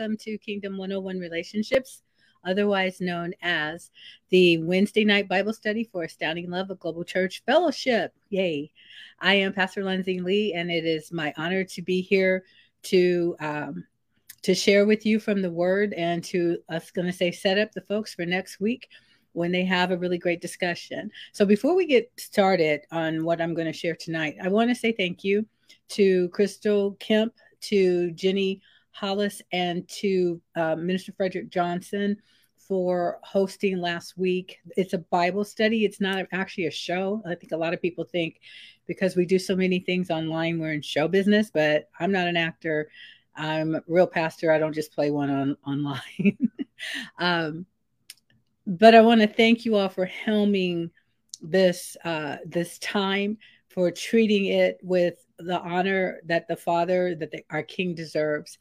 welcome to Kingdom 101 Relationships, otherwise known as the Wednesday night Bible study for Astounding Love of Global Church Fellowship. Yay! I am Pastor Lindsay Lee, and it is my honor to be here to um, to share with you from the Word and to us going to say set up the folks for next week when they have a really great discussion. So before we get started on what I'm going to share tonight, I want to say thank you to Crystal Kemp, to Jenny Hollis, and to uh, Minister Frederick Johnson for hosting last week. It's a Bible study. It's not actually a show. I think a lot of people think because we do so many things online, we're in show business, but I'm not an actor. I'm a real pastor. I don't just play one on online. um, but I want to thank you all for helming this uh, this time, for treating it with the honor that the Father, that the, our King deserves,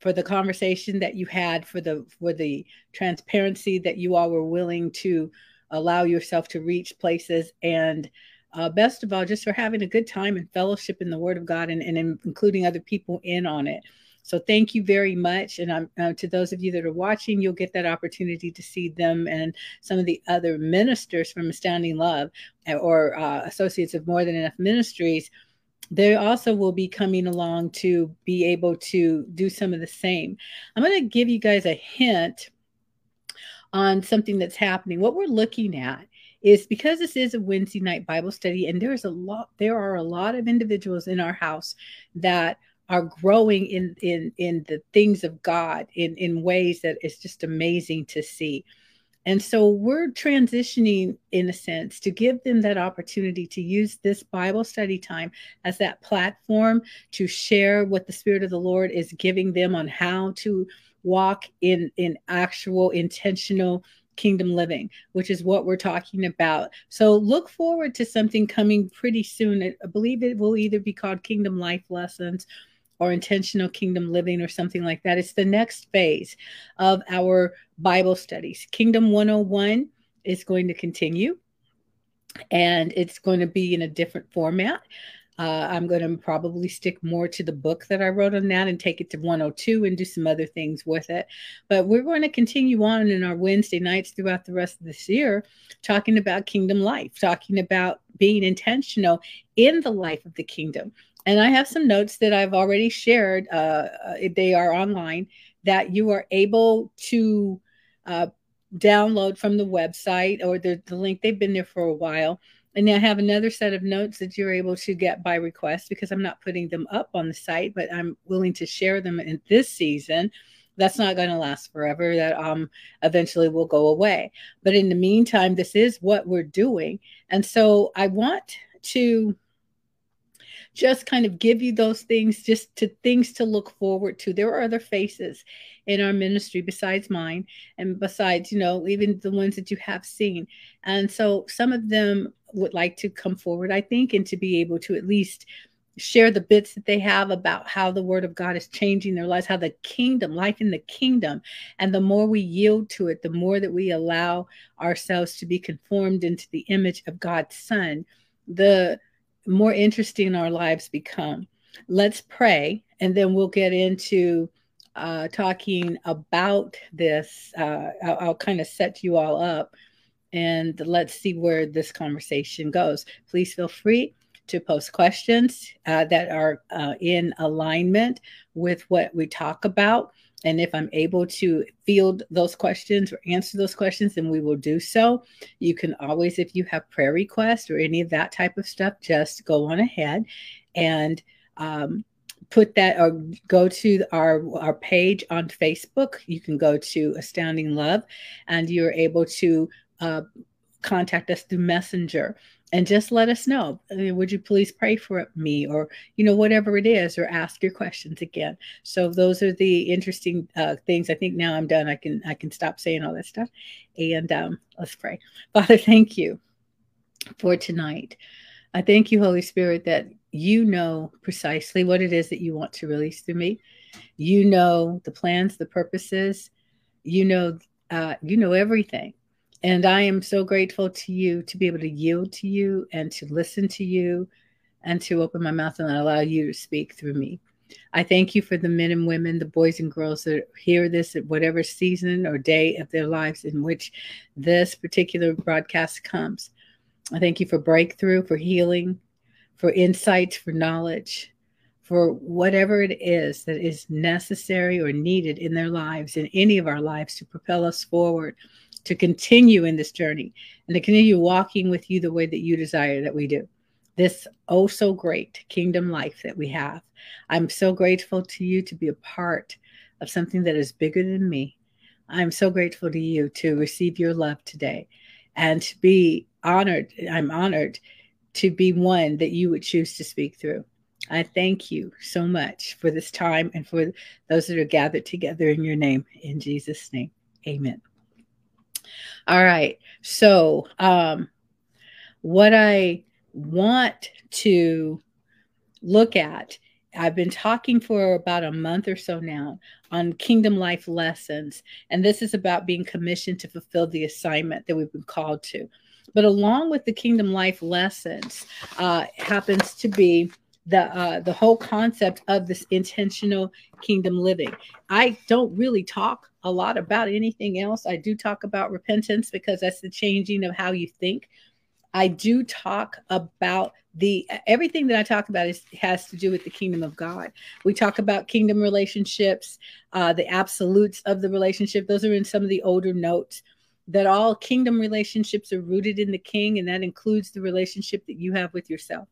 for the conversation that you had, for the for the transparency that you all were willing to allow yourself to reach places, and uh, best of all, just for having a good time and fellowship in the Word of God, and, and including other people in on it. So thank you very much. And I'm, uh, to those of you that are watching, you'll get that opportunity to see them and some of the other ministers from Astounding Love uh, or uh, associates of More Than Enough Ministries. They also will be coming along to be able to do some of the same. I'm going to give you guys a hint on something that's happening. What we're looking at is because this is a Wednesday night Bible study, and there's a lot, there are a lot of individuals in our house that are growing in in in the things of God in in ways that it's just amazing to see. And so we're transitioning in a sense to give them that opportunity to use this Bible study time as that platform to share what the Spirit of the Lord is giving them on how to walk in in actual intentional kingdom living, which is what we're talking about. So look forward to something coming pretty soon. I believe it will either be called Kingdom Life Lessons or intentional kingdom living or something like that. It's the next phase of our Bible studies. Kingdom 101 is going to continue and it's going to be in a different format. Uh, I'm going to probably stick more to the book that I wrote on that and take it to 102 and do some other things with it. But we're going to continue on in our Wednesday nights throughout the rest of this year, talking about kingdom life, talking about being intentional in the life of the kingdom and I have some notes that I've already shared. Uh, uh, they are online that you are able to uh, download from the website or the, the link. They've been there for a while. And I have another set of notes that you're able to get by request because I'm not putting them up on the site, but I'm willing to share them in this season. That's not going to last forever. That um eventually will go away. But in the meantime, this is what we're doing. And so I want to just kind of give you those things, just to things to look forward to. There are other faces in our ministry besides mine, and besides, you know, even the ones that you have seen. And so some of them would like to come forward, I think, and to be able to at least share the bits that they have about how the word of God is changing their lives, how the kingdom, life in the kingdom, and the more we yield to it, the more that we allow ourselves to be conformed into the image of God's Son, the more interesting our lives become. Let's pray, and then we'll get into uh, talking about this. Uh, I'll, I'll kind of set you all up, and let's see where this conversation goes. Please feel free to post questions uh, that are uh, in alignment with what we talk about. And if I'm able to field those questions or answer those questions, then we will do so. You can always, if you have prayer requests or any of that type of stuff, just go on ahead and um, put that or go to our our page on Facebook. You can go to Astounding Love, and you're able to uh, contact us through Messenger and just let us know. I mean, would you please pray for me or you know whatever it is or ask your questions again. So those are the interesting uh, things. I think now i'm done. I can i can stop saying all that stuff. And um, let's pray. Father thank you for tonight. I thank you holy spirit that you know precisely what it is that you want to release through me. You know the plans the purposes. You know uh, you know everything and I am so grateful to you to be able to yield to you and to listen to you and to open my mouth and allow you to speak through me. I thank you for the men and women, the boys and girls that hear this at whatever season or day of their lives in which this particular broadcast comes. I thank you for breakthrough, for healing, for insights, for knowledge, for whatever it is that is necessary or needed in their lives, in any of our lives, to propel us forward, to continue in this journey, and to continue walking with you the way that you desire that we do. This oh so great kingdom life that we have. I'm so grateful to you to be a part of something that is bigger than me. I'm so grateful to you to receive your love today and to be honored. I'm honored to be one that you would choose to speak through. I thank you so much for this time and for those that are gathered together in your name. In Jesus' name, amen. All right. So, um, what I want to look at, I've been talking for about a month or so now on Kingdom Life lessons. And this is about being commissioned to fulfill the assignment that we've been called to. But along with the Kingdom Life lessons, uh, happens to be the uh, the whole concept of this intentional kingdom living. I don't really talk a lot about anything else. I do talk about repentance because that's the changing of how you think. I do talk about the everything that I talk about is has to do with the kingdom of God. We talk about kingdom relationships, uh, the absolutes of the relationship. Those are in some of the older notes. That all kingdom relationships are rooted in the king, and that includes the relationship that you have with yourself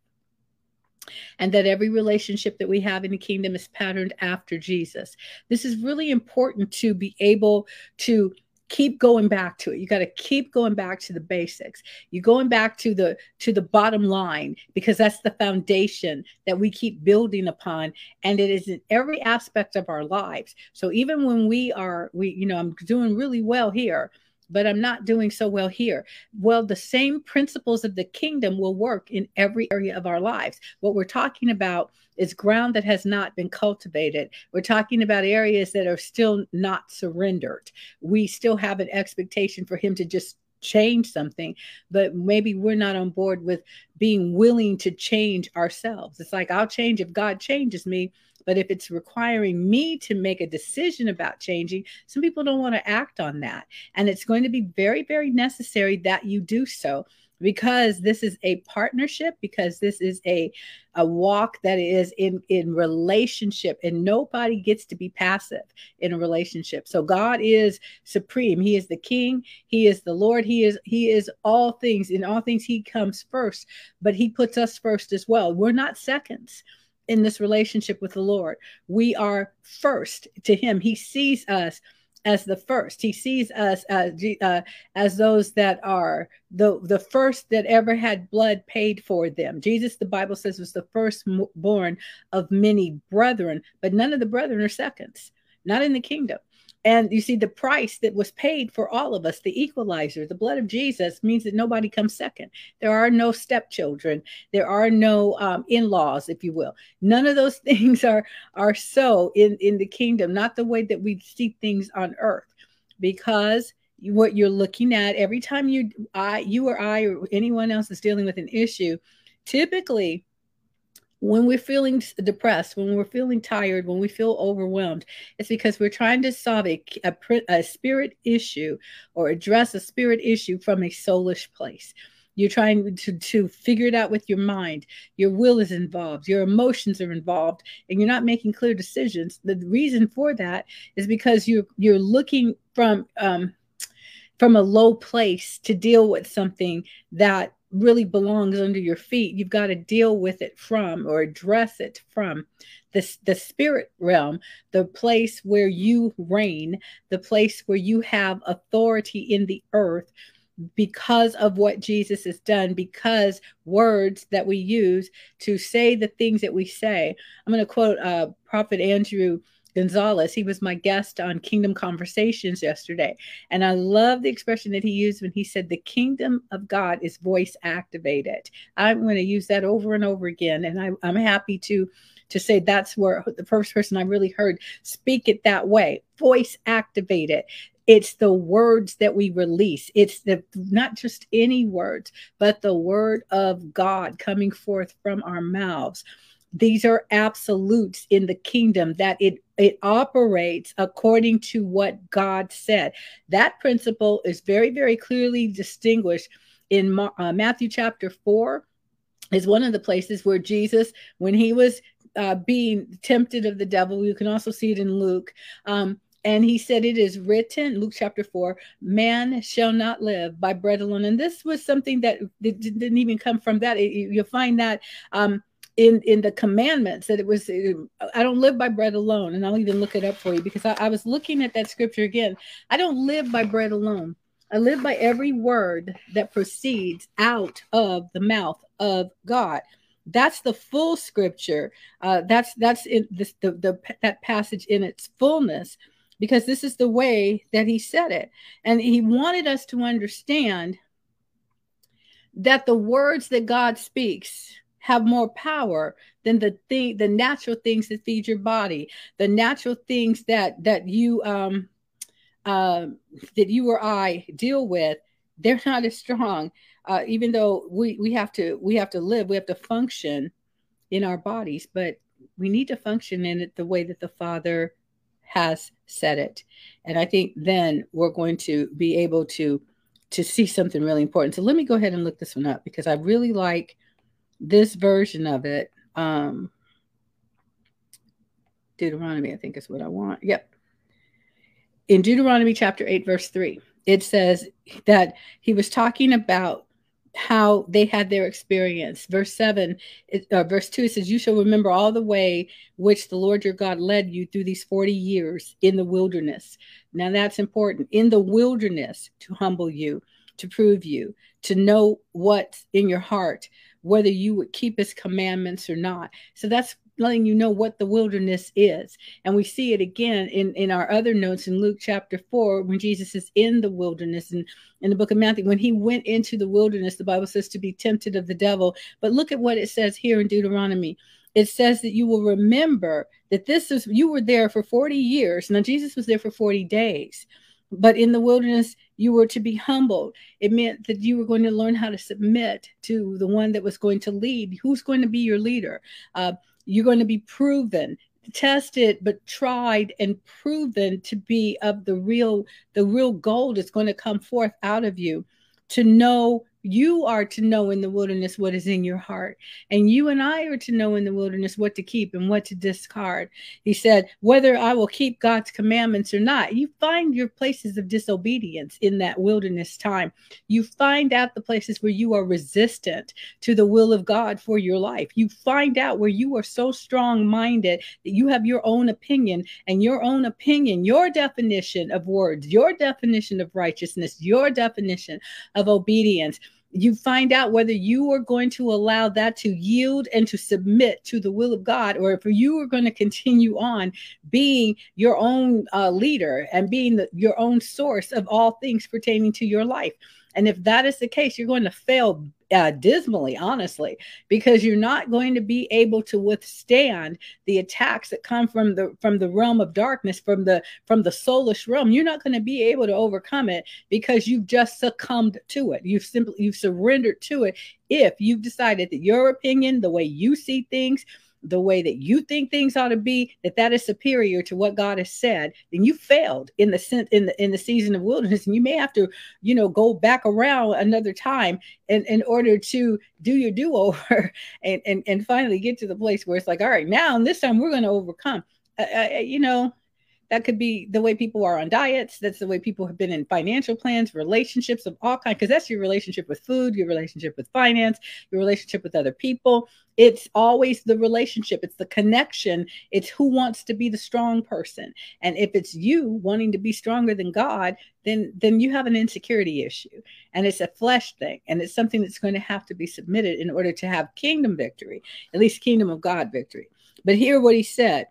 and that every relationship that we have in the kingdom is patterned after Jesus. This is really important to be able to keep going back to it. You got to keep going back to the basics. You're going back to the to the bottom line because that's the foundation that we keep building upon and it is in every aspect of our lives. So even when we are we you know i'm doing really well here but I'm not doing so well here. Well, the same principles of the kingdom will work in every area of our lives. What we're talking about is ground that has not been cultivated. We're talking about areas that are still not surrendered. We still have an expectation for Him to just change something, but maybe we're not on board with being willing to change ourselves. It's like, I'll change if God changes me but if it's requiring me to make a decision about changing, some people don't want to act on that. And it's going to be very, very necessary that you do so because this is a partnership because this is a a walk that is in in relationship and nobody gets to be passive in a relationship. So god is supreme. He is the king. He is the lord. He is he is all things in all things he comes first but he puts us first as well. We're not seconds in this relationship with the Lord. We are first to Him. He sees us as the first. He sees us as, uh, as those that are the, the first that ever had blood paid for them. Jesus, the Bible says, was the firstborn of many brethren, but none of the brethren are seconds, not in the kingdom. And you see, the price that was paid for all of us, the equalizer, the blood of Jesus, means that nobody comes second. There are no stepchildren. There are no um, in-laws, if you will. None of those things are are so in in the kingdom. Not the way that we see things on earth, because what you're looking at every time you I you or I or anyone else is dealing with an issue, typically when we're feeling depressed, when we're feeling tired, when we feel overwhelmed, it's because we're trying to solve a, a, a, spirit issue or address a spirit issue from a soulish place. You're trying to, to figure it out with your mind. Your will is involved, your emotions are involved, and you're not making clear decisions. The reason for that is because you're you're looking from um, from a low place to deal with something that really belongs under your feet. You've got to deal with it from or address it from the, the spirit realm the place where you reign the place where you have authority in the earth because of what jesus has done because words that we use to say the things that we say. I'm going to quote uh, prophet andrew Gonzalez. He was my guest on Kingdom Conversations yesterday. And I love the expression that he used when he said, The kingdom of God is voice activated. I'm going to use that over and over again. And I, I'm happy to to say that's where the first person I really heard speak it that way, voice activated. It's the words that we release. It's the not just any words, but the word of God coming forth from our mouths these are absolutes in the kingdom that it it operates according to what God said. That principle is very very clearly distinguished in uh, Matthew chapter 4 is one of the places where Jesus when he was uh, being tempted of the devil you can also see it in Luke um, and he said, It is written, Luke chapter 4, man shall not live by bread alone. And this was something that didn't even come from that. You'll find that um, in in the commandments that it was i don't live by bread alone and i'll even look it up for you because I, I, was looking at that scripture again. I don't live by bread alone. I live by every word that proceeds out of the mouth of god. That's the full scripture. Uh, that's that's in this the, the that passage in its fullness because this is the way that he said it. And he wanted us to understand that the words that god speaks have more power than the thing the natural things that feed your body the natural things that that you um uh, that you or i deal with they're not as strong. Uh, even though we we have to we have to live we have to function in our bodies but we need to function in it the way that the father has said it. And i think then we're going to be able to to see something really important. So let me go ahead and look this one up because i really like this version of it, um, Deuteronomy, I think is what I want. Yep. In Deuteronomy chapter 8, verse 3, it says that he was talking about how they had their experience. Verse 7, it, uh, verse 2, it says, You shall remember all the way which the Lord your God led you through these 40 years in the wilderness. Now that's important. In the wilderness to humble you, to prove you, to know what's in your heart, whether you would keep his commandments or not. So that's letting you know what the wilderness is. And we see it again in, in our other notes in Luke chapter 4 when Jesus is in the wilderness and in the book of Matthew. When he went into the wilderness, the Bible says to be tempted of the devil. But look at what it says here in Deuteronomy. It says that you will remember that this is, you were there for 40 years. Now, Jesus was there for 40 days. But in the wilderness, you were to be humbled. It meant that you were going to learn how to submit to the one that was going to lead. Who's going to be your leader? Uh, you're going to be proven, tested, but tried and proven to be of the real, the real gold that's going to come forth out of you to know you are to know in the wilderness what is in your heart. And you and I are to know in the wilderness what to keep and what to discard. He said, whether I will keep God's commandments or not, you find your places of disobedience in that wilderness time. You find out the places where you are resistant to the will of God for your life. You find out where you are so strong minded that you have your own opinion and your own opinion, your definition of words, your definition of righteousness, your definition of obedience you find out whether you are going to allow that to yield and to submit to the will of God, or if you are going to continue on being your own uh, leader and being the, your own source of all things pertaining to your life. And if that is the case, you're going to fail uh, dismally, honestly, because you're not going to be able to withstand the attacks that come from the from the realm of darkness, from the from the soulless realm. You're not going to be able to overcome it because you've just succumbed to it. You've simply you've surrendered to it. If you've decided that your opinion, the way you see things, the way that you think things ought to be, that that is superior to what God has said, then you failed in the sense in the in the season of wilderness, and you may have to, you know, go back around another time in, in order to do your do over and, and and finally get to the place where it's like, all right, now and this time we're going to overcome. Uh, uh, you know, that could be the way people are on diets. That's the way people have been in financial plans, relationships of all kinds, because that's your relationship with food, your relationship with finance, your relationship with other people. It's always the relationship, it's the connection, it's who wants to be the strong person. And if it's you wanting to be stronger than God, then then you have an insecurity issue. And it's a flesh thing. And it's something that's going to have to be submitted in order to have kingdom victory, at least kingdom of God victory. But hear what he said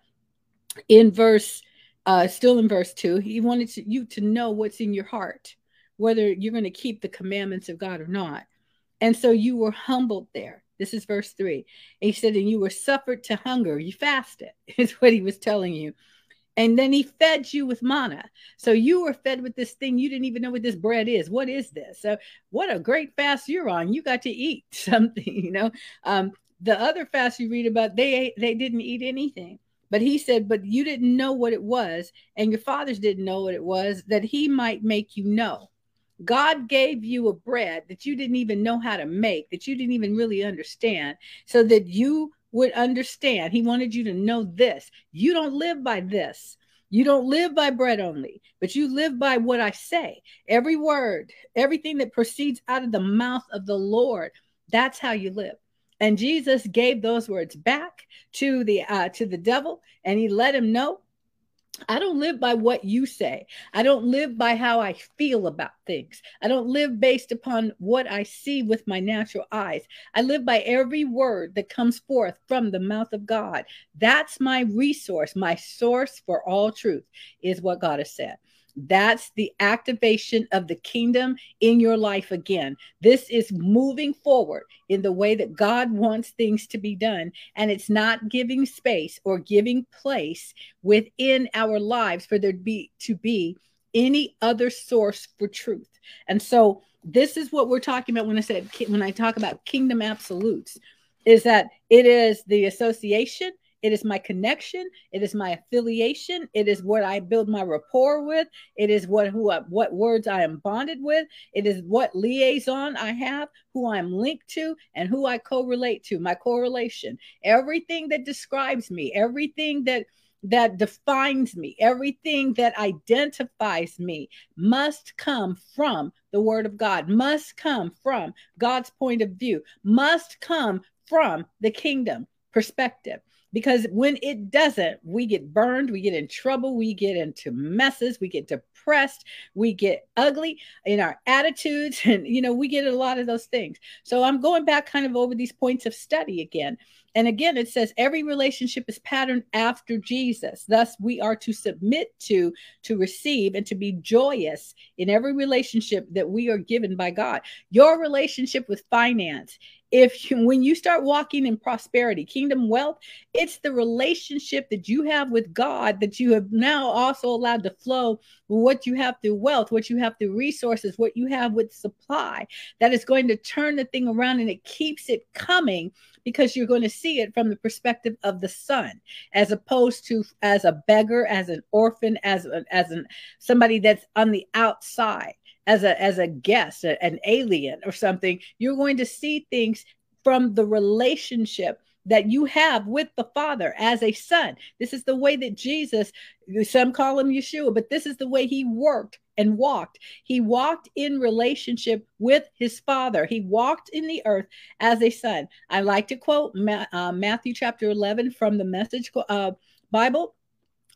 in verse uh, still in verse 2, he wanted to, you to know what's in your heart, whether you're going to keep the commandments of God or not. And so you were humbled there. This is verse 3. And he said, And you were suffered to hunger. You fasted, is what he was telling you. And then he fed you with manna. So you were fed with this thing. You didn't even know what this bread is. What is this? So what a great fast you're on. You got to eat something, you know. Um, the other fast you read about, they they didn't eat anything. But he said, But you didn't know what it was, and your fathers didn't know what it was, that he might make you know. God gave you a bread that you didn't even know how to make, that you didn't even really understand, so that you would understand. He wanted you to know this. You don't live by this. You don't live by bread only, but you live by what I say. Every word, everything that proceeds out of the mouth of the Lord, that's how you live. And Jesus gave those words back to the uh, to the devil, and he let him know I don't live by what you say. I don't live by how I feel about things. I don't live based upon what I see with my natural eyes. I live by every word that comes forth from the mouth of God. That's my resource. My source for all truth is what God has said. That's the activation of the kingdom in your life again. This is moving forward in the way that God wants things to be done. And it's not giving space or giving place within our lives for there to be to be any other source for truth. And so this is what we're talking about when I said when I talk about kingdom absolutes is that it is the association it is my connection. It is my affiliation. It is what I build my rapport with. It is what who I, what words I am bonded with. It is what liaison I have, who I'm linked to, and who I correlate to. My correlation. Everything that describes me. Everything that that defines me, everything that identifies me must come from the Word of God, must come from God's point of view, must come from the kingdom perspective because when it doesn't, we get burned, we get in trouble, we get into messes, we get depressed, we get ugly in our attitudes, and you know, we get a lot of those things. So I'm going back kind of over these points of study again. And again, it says every relationship is patterned after Jesus. Thus, we are to submit to, to receive, and to be joyous in every relationship that we are given by God. Your relationship with finance if you, when you start walking in prosperity, kingdom wealth, it's the relationship that you have with God that you have now also allowed to flow what you have through wealth, what you have through resources, what you have with supply that is going to turn the thing around and it keeps it coming because you're going to see it from the perspective of the son as opposed to as a beggar, as an orphan, as a, as an somebody that's on the outside as a as a guest, a, an alien or something, you're going to see things from the relationship that you have with the Father as a son. This is the way that Jesus, some call him Yeshua, but this is the way he worked and walked. He walked in relationship with his Father. He walked in the earth as a son. I like to quote uh, Matthew chapter 11 from the Message uh, Bible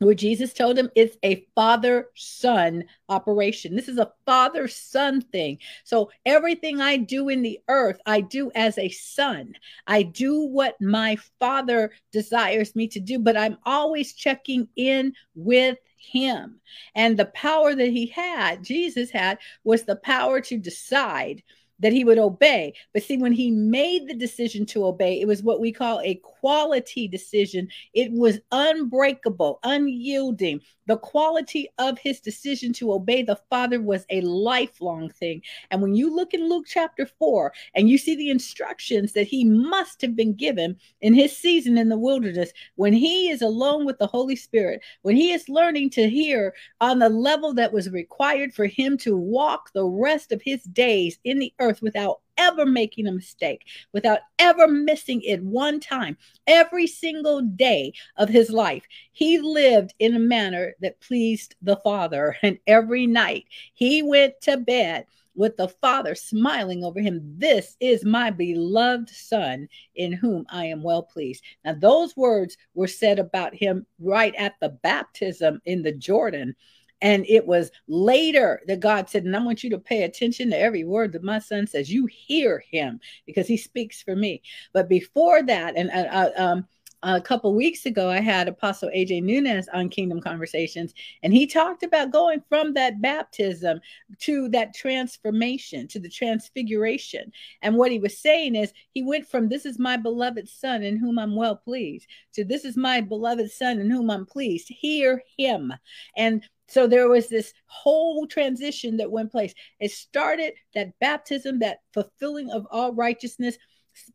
where Jesus told him it's a father son operation. This is a father son thing. So everything I do in the earth, I do as a son. I do what my father desires me to do, but I'm always checking in with him. And the power that he had, Jesus had, was the power to decide that he would obey. But see, when he made the decision to obey, it was what we call a quality decision. It was unbreakable, unyielding. The quality of his decision to obey the Father was a lifelong thing. And when you look in Luke chapter 4 and you see the instructions that he must have been given in his season in the wilderness, when he is alone with the Holy Spirit, when he is learning to hear on the level that was required for him to walk the rest of his days in the earth earth without ever making a mistake, without ever missing it one time. Every single day of his life, he lived in a manner that pleased the Father. And every night he went to bed with the Father smiling over him. This is my beloved Son in whom I am well pleased. Now, those words were said about him right at the baptism in the Jordan. And it was later that God said, and I want you to pay attention to every word that my son says. You hear him because he speaks for me. But before that, and uh, uh um, a couple weeks ago, I had Apostle AJ Nunez on Kingdom Conversations, and he talked about going from that baptism to that transformation, to the transfiguration. And what he was saying is, he went from this is my beloved son in whom I'm well pleased to this is my beloved son in whom I'm pleased. Hear him. And so there was this whole transition that went place. It started that baptism, that fulfilling of all righteousness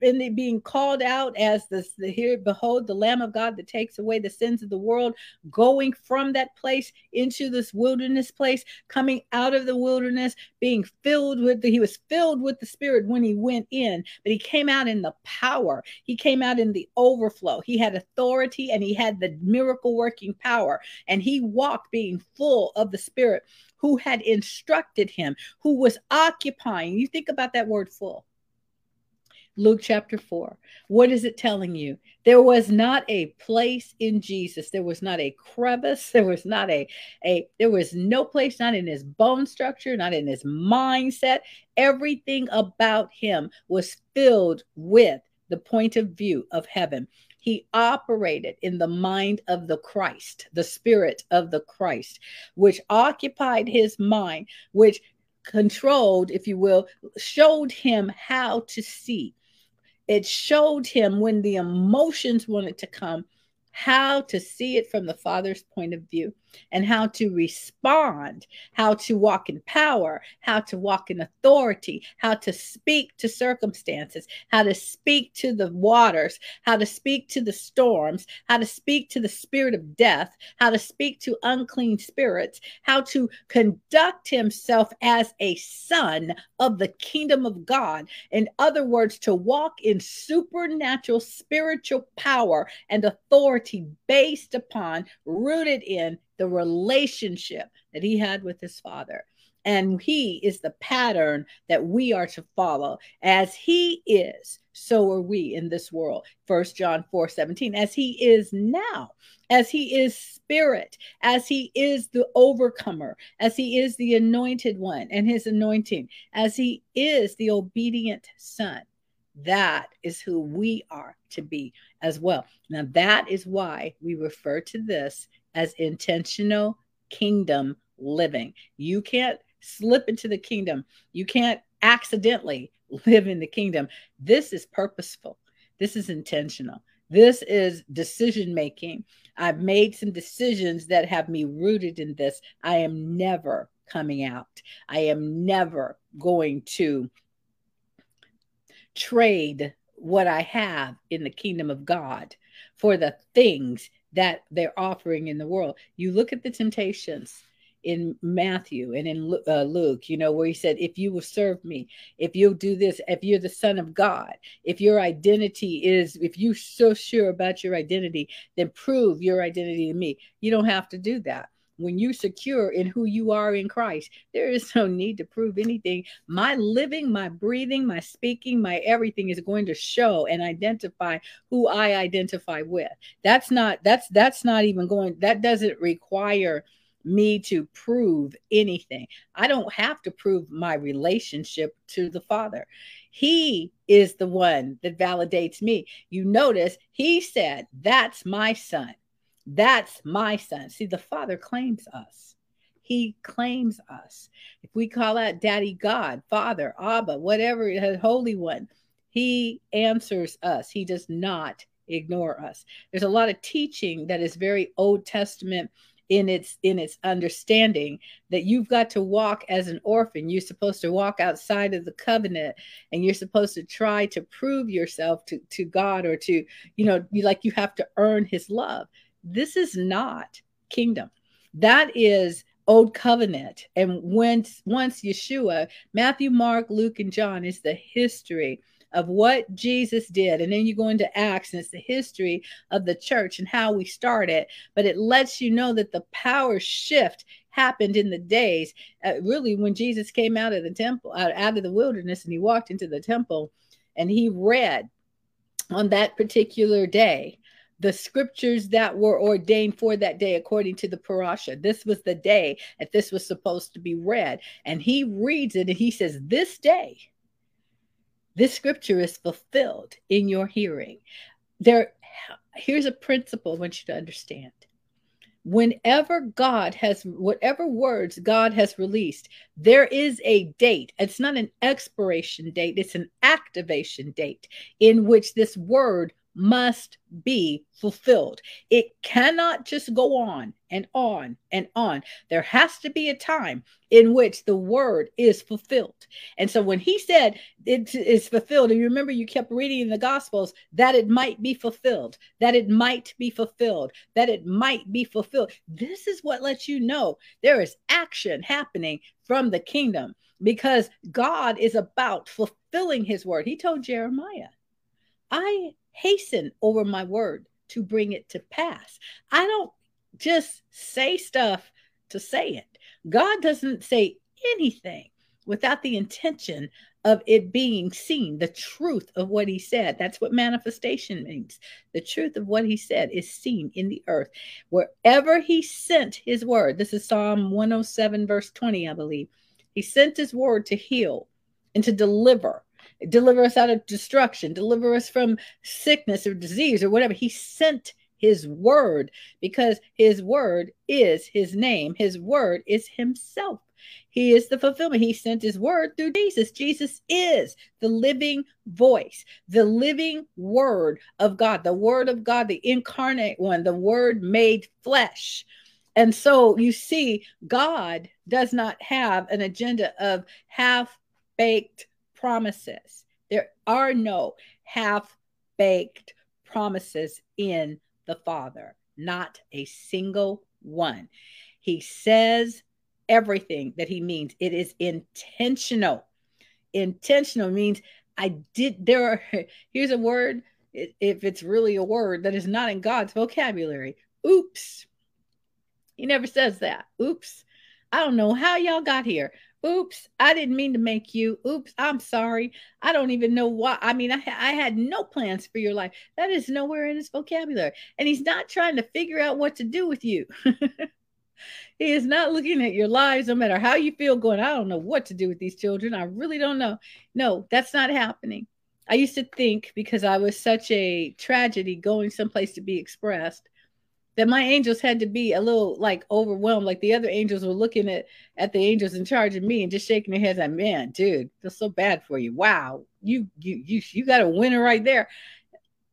and being called out as this the here behold the lamb of god that takes away the sins of the world going from that place into this wilderness place coming out of the wilderness being filled with the, he was filled with the spirit when he went in but he came out in the power. He came out in the overflow. He had authority and he had the miracle working power. And he walked being full of the spirit who had instructed him who was occupying. You think about that word full Luke chapter 4. What is it telling you? There was not a place in Jesus. There was not a crevice. There was not a, a there was no place, not in his bone structure, not in his mindset. Everything about him was filled with the point of view of heaven. He operated in the mind of the Christ, the spirit of the Christ, which occupied his mind, which controlled, if you will, showed him how to see it showed him when the emotions wanted to come how to see it from the Father's point of view and how to respond, how to walk in power, how to walk in authority, how to speak to circumstances, how to speak to the waters, how to speak to the storms, how to speak to the spirit of death, how to speak to unclean spirits, how to conduct himself as a son of the kingdom of God. In other words, to walk in supernatural spiritual power and authority based upon, rooted in the relationship that he had with his father. And he is the pattern that we are to follow. As he is, so are we in this world. First John 4 17. As he is now, as he is spirit, as he is the overcomer, as he is the anointed one and his anointing, as he is the obedient son. That is who we are to be as well. Now, that is why we refer to this as intentional kingdom living. You can't slip into the kingdom, you can't accidentally live in the kingdom. This is purposeful, this is intentional. This is decision making. I've made some decisions that have me rooted in this. I am never coming out. I am never going to trade what I have in the kingdom of God for the things that they're offering in the world. You look at the temptations in Matthew and in uh, Luke, you know, where he said, If you will serve me, if you'll do this, if you're the Son of God, if your identity is, if you're so sure about your identity, then prove your identity to me. You don't have to do that when you secure in who you are in Christ, there is no need to prove anything. My living, my breathing, my speaking, my everything is going to show and identify who I identify with. That's not that's that's not even going that doesn't require me to prove anything. I don't have to prove my relationship to the Father. He is the one that validates me. You notice he said, That's my son. That's my son. See, the Father claims us. He claims us. If we call out Daddy God, Father, Abba, whatever, Holy One, He answers us. He does not ignore us. There's a lot of teaching that is very Old Testament in its in its understanding that you've got to walk as an orphan you're supposed to walk outside of the covenant and you're supposed to try to prove yourself to to God or to you know you like you have to earn his love this is not kingdom. That is old covenant. And once once Yeshua, Matthew, Mark, Luke, and John is the history of what Jesus did. And then you go into Acts, and it's the history of the church and how we started. But it lets you know that the power shift happened in the days, uh, really, when Jesus came out of the temple, out, out of the wilderness, and he walked into the temple and he read on that particular day the scriptures that were ordained for that day according to the parasha. This was the day that this was supposed to be read. And he reads it and he says, This day, this scripture is fulfilled in your hearing. There, here's a principle I want you to understand. Whenever God has, whatever words God has released, there is a date. It's not an expiration date, it's an activation date in which this word must be fulfilled. It cannot just go on and on and on. There has to be a time in which the word is fulfilled. And so when he said it is fulfilled, and you remember you kept reading in the Gospels that it might be fulfilled, that it might be fulfilled, that it might be fulfilled. This is what lets you know there is action happening from the kingdom because God is about fulfilling his word. He told Jeremiah, I hasten over my word to bring it to pass. I don't just say stuff to say it. God doesn't say anything without the intention of it being seen, the truth of what he said. That's what manifestation means. The truth of what he said is seen in the earth. Wherever he sent his word, this is Psalm 107, verse 20, I believe. He sent his word to heal and to deliver deliver us out of destruction, deliver us from sickness or disease or whatever. He sent his word because his word is his name, his word is himself. He is the fulfillment. He sent his word through Jesus. Jesus is the living voice, the living word of God, the word of God, the incarnate one, the word made flesh. And so you see, God does not have an agenda of half baked promises. There are no half baked promises in the Father, not a single one. He says everything that he means, it is intentional. Intentional means I did, there are, here's a word, if it's really a word that is not in God's vocabulary. Oops. He never says that. Oops. I don't know how y'all got here. Oops, I didn't mean to make you. Oops, I'm sorry. I don't even know why. I mean, I, I had no plans for your life. That is nowhere in his vocabulary. And he's not trying to figure out what to do with you. he is not looking at your lives, no matter how you feel, going, I don't know what to do with these children. I really don't know. No, that's not happening. I used to think because I was such a tragedy going someplace to be expressed that my angels had to be a little like overwhelmed. Like the other angels were looking at at the angels in charge of me and just shaking their heads like man dude feels so bad for you. Wow. You you you you got a winner right there.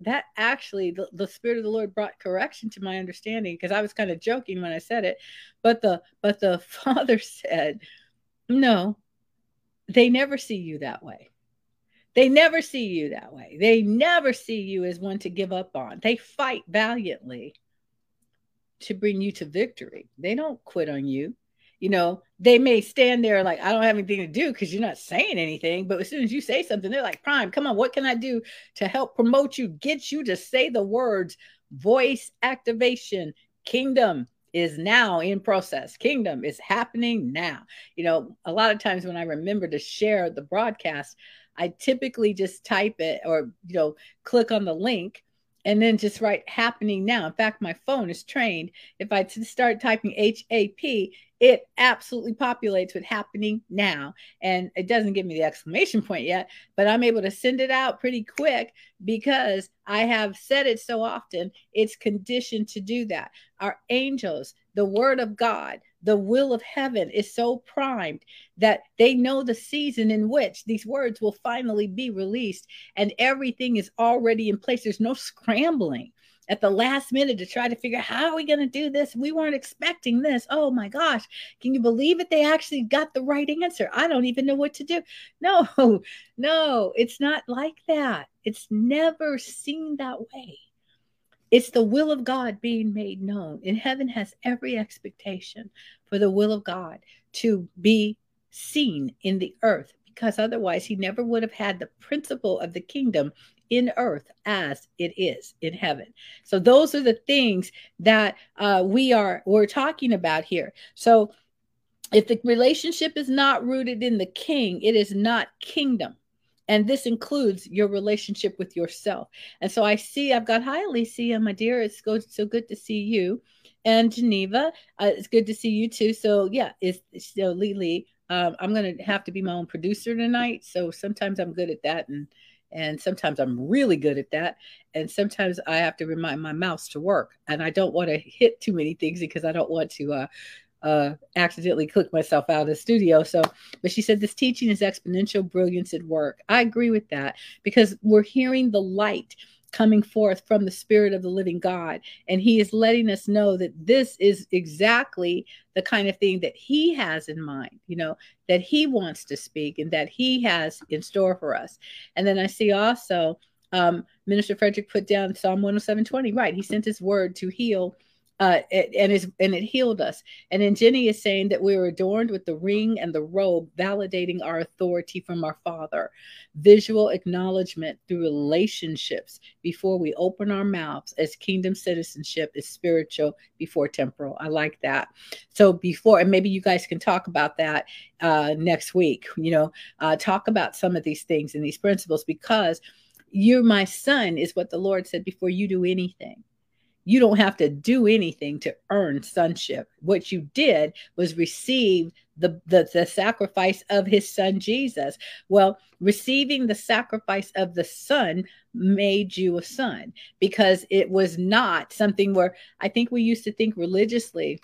That actually the, the spirit of the lord brought correction to my understanding because i was kind of joking when i said it. But the but the father said no they never see you that way. They never see you that way. They never see you as one to give up on. They fight valiantly to bring you to victory. They don't quit on you. You know, they may stand there like, I don't have anything to do because you're not saying anything. But as soon as you say something, they're like, Prime, come on, what can I do to help promote you, get you to say the words voice activation, kingdom is now in process. Kingdom is happening now. You know, a lot of times when I remember to share the broadcast, I typically just type it or, you know, click on the link and then just write happening now. In fact, my phone is trained. If I start typing H A P, it absolutely populates with happening now. And it doesn't give me the exclamation point yet, but I'm able to send it out pretty quick because I have said it so often. It's conditioned to do that. Our angels, the word of God, the will of heaven is so primed that they know the season in which these words will finally be released and everything is already in place. There's no scrambling at the last minute to try to figure out how are we going to do this? We weren't expecting this. Oh my gosh. Can you believe it? They actually got the right answer. I don't even know what to do. No no it's not like that. It's never seen that way it's the will of God being made known. And heaven has every expectation for the will of God to be seen in the earth because otherwise he never would have had the principle of the kingdom in earth as it is in heaven. So those are the things that uh, we are we're talking about here. So if the relationship is not rooted in the king, it is not kingdom and this includes your relationship with yourself. And so I see, I've got hi, Alicia, my dear. It's go, so good to see you. And Geneva, uh, it's good to see you too. So yeah, it's so Lily. Um, I'm gonna have to be my own producer tonight. So sometimes I'm good at that, and and sometimes I'm really good at that. And sometimes I have to remind my mouse to work, and I don't want to hit too many things because I don't want to uh, uh, accidentally click myself out of the studio. So, but she said this teaching is exponential brilliance at work. I agree with that because we're hearing the light coming forth from the Spirit of the living God. And He is letting us know that this is exactly the kind of thing that He has in mind, you know, that He wants to speak and that He has in store for us. And then I see also um, Minister Frederick put down Psalm 107:20. Right. He sent his word to heal uh, and is and it healed us. And then Jenny is saying that we are adorned with the ring and the robe, validating our authority from our Father. Visual acknowledgement through relationships before we open our mouths, as kingdom citizenship is spiritual before temporal. I like that. So before, and maybe you guys can talk about that uh, next week. You know, uh, talk about some of these things and these principles because you're my son is what the Lord said before you do anything you don't have to do anything to earn sonship. What you did was receive the, the, the, sacrifice of his son Jesus. Well, receiving the sacrifice of the son made you a son because it was not something where I think we used to think religiously.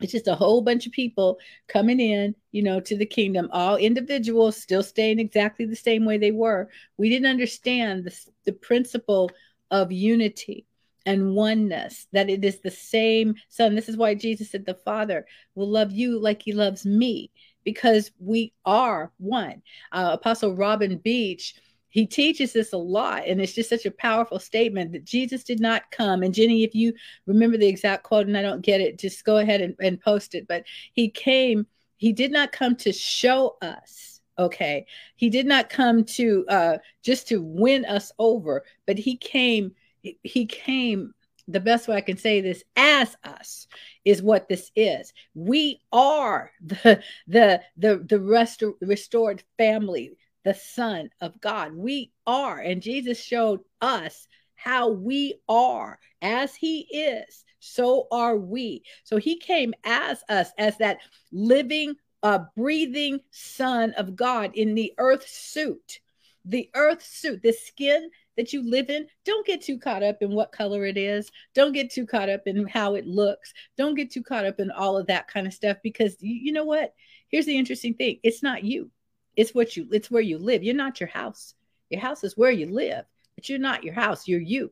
It's just a whole bunch of people coming in, you know, to the kingdom, all individuals still staying exactly the same way they were. We didn't understand the, the principle of unity and oneness, that it is the same Son. This is why Jesus said, The Father will love you like he loves me, because we are one. Uh, Apostle Robin Beach. He teaches this a lot, and it's just such a powerful statement that Jesus did not come. And Jenny, if you remember the exact quote and I don't get it, just go ahead and, and post it. But he came, he did not come to show us okay he did not come to uh just to win us over but he came he came the best way I can say this as us is what this is. We are the the the the restor- restored family, the son of God. We are and Jesus showed us how we are as he is. So are we. So he came as us as that living uh, breathing son of God in the earth suit. The earth suit, the skin that you live in, don't get too caught up in what color it is. Don't get too caught up in how it looks. Don't get too caught up in all of that kind of stuff because you, you know what? Here's the interesting thing it's not you, it's what you, it's where you live. You're not your house. Your house is where you live, but you're not your house. You're you.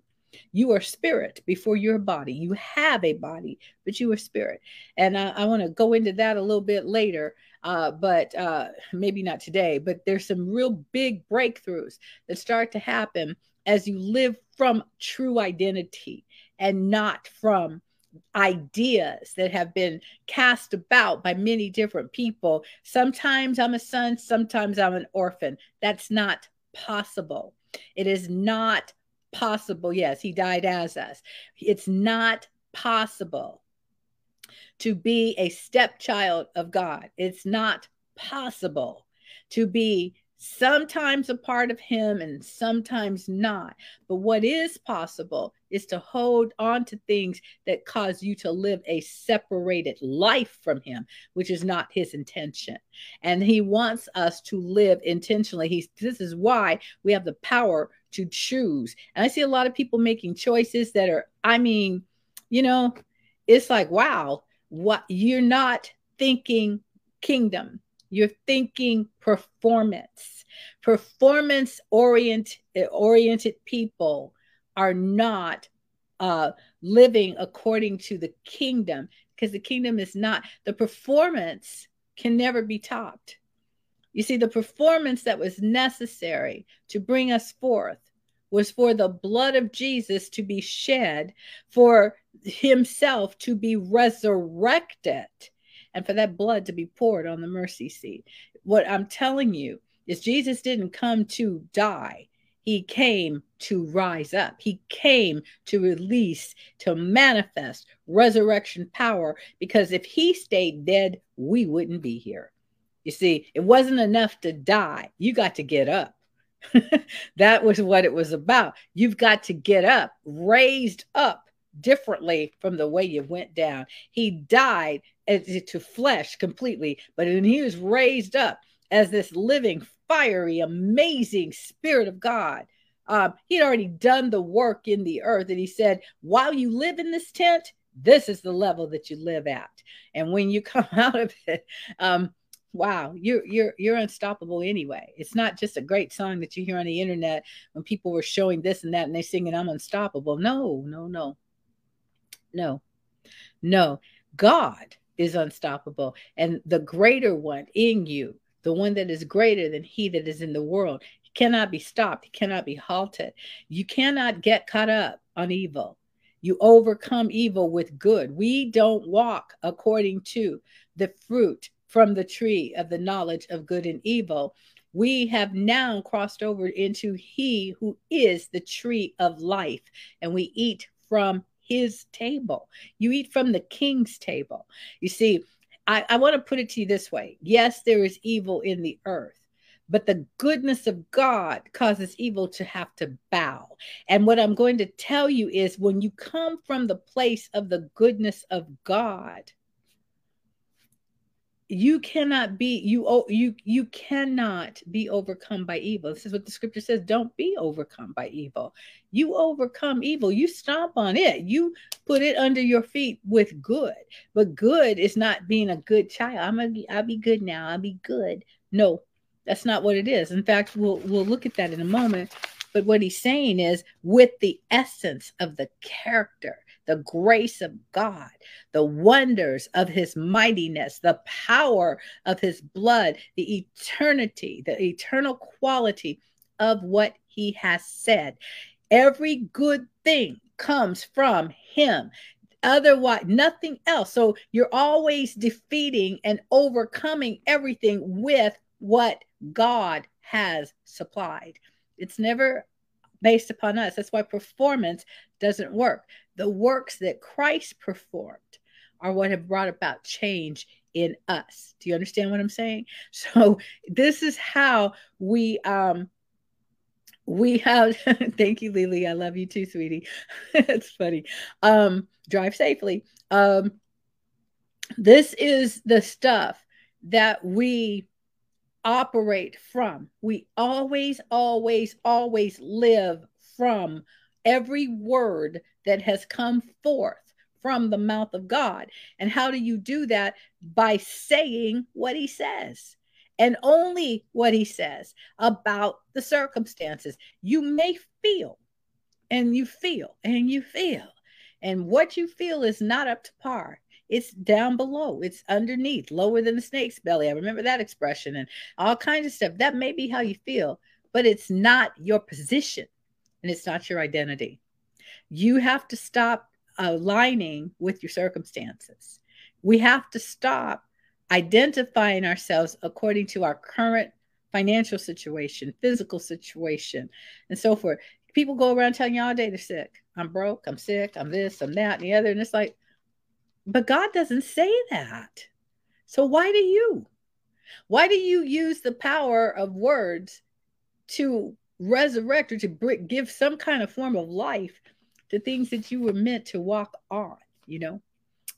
You are spirit before you're body. You have a body, but you are spirit. And I, I want to go into that a little bit later, uh, but uh, maybe not today. But there's some real big breakthroughs that start to happen as you live from true identity and not from ideas that have been cast about by many different people. Sometimes I'm a son, sometimes I'm an orphan. That's not possible. It is not possible. Yes, he died as us. It's not possible to be a stepchild of God. It's not possible to be sometimes a part of him and sometimes not. But what is possible is to hold on to things that cause you to live a separated life from him, which is not his intention. And he wants us to live intentionally. He's this is why we have the power to choose. And I see a lot of people making choices that are, I mean, you know, it's like, wow, what you're not thinking kingdom you're thinking performance. Performance oriented oriented people are not uh, living according to the kingdom because the kingdom is not the performance can never be topped. You see, the performance that was necessary to bring us forth was for the blood of Jesus to be shed, for himself to be resurrected and for that blood to be poured on the mercy seat. What I'm telling you is Jesus didn't come to die. He came to rise up. He came to release, to manifest resurrection power. Because if he stayed dead, we wouldn't be here. You see, it wasn't enough to die. You got to get up. that was what it was about. You've got to get up, raised up differently from the way you went down. He died as to flesh completely, but when he was raised up as this living, fiery, amazing Spirit of God, um, he'd already done the work in the earth. And he said, while you live in this tent, this is the level that you live at. And when you come out of it, um, wow, you're you're you're unstoppable anyway. It's not just a great song that you hear on the internet when people were showing this and that and they singing I'm unstoppable. No, no, no. No. No. God is unstoppable and the greater one in you, the one that is greater than he that is in the world, he cannot be stopped, he cannot be halted. You cannot get caught up on evil. You overcome evil with good. We don't walk according to the fruit from the tree of the knowledge of good and evil. We have now crossed over into He who is the tree of life, and we eat from His table. You eat from the King's table. You see, I, I want to put it to you this way yes, there is evil in the earth but the goodness of God causes evil to have to bow. And what I'm going to tell you is when you come from the place of the goodness of God, you cannot be you you you cannot be overcome by evil. This is what the scripture says don't be overcome by evil. You overcome evil. You stomp on it. You put it under your feet with good. But good is not being a good child. I'm be i'll be good now. I'll be good. No that's not what it is. In fact we'll we'll look at that in a moment. But what he's saying is with the essence of the character the grace of God, the wonders of his mightiness, the power of his blood, the eternity, the eternal quality of what he has said. Every good thing comes from him. Otherwise, nothing else. So you're always defeating and overcoming everything with what God has supplied. It's never based upon us. That's why performance doesn't work. The works that Christ performed are what have brought about change in us. Do you understand what I'm saying? So this is how we um we have thank you Lily. I love you too, sweetie. it's funny. Um drive safely. Um this is the stuff that we operate from. We always, always, always live from every word that has come forth from the mouth of God. And how do you do that? By saying what he says and only what he says about the circumstances. You may feel and you feel and you feel. And what you feel is not up to par it's down below it's underneath lower than the snake's belly i remember that expression and all kinds of stuff that may be how you feel but it's not your position and it's not your identity. You have to stop aligning with your circumstances. We have to stop identifying ourselves according to our current financial situation physical situation and so forth. People go around telling you oh, all day they're sick. I'm broke. I'm sick. I'm this i'm that and the other and it's like but God doesn't say that. So why do you? Why do you use the power of words to resurrect or to give some kind of form of life to things that you were meant to walk on? You know,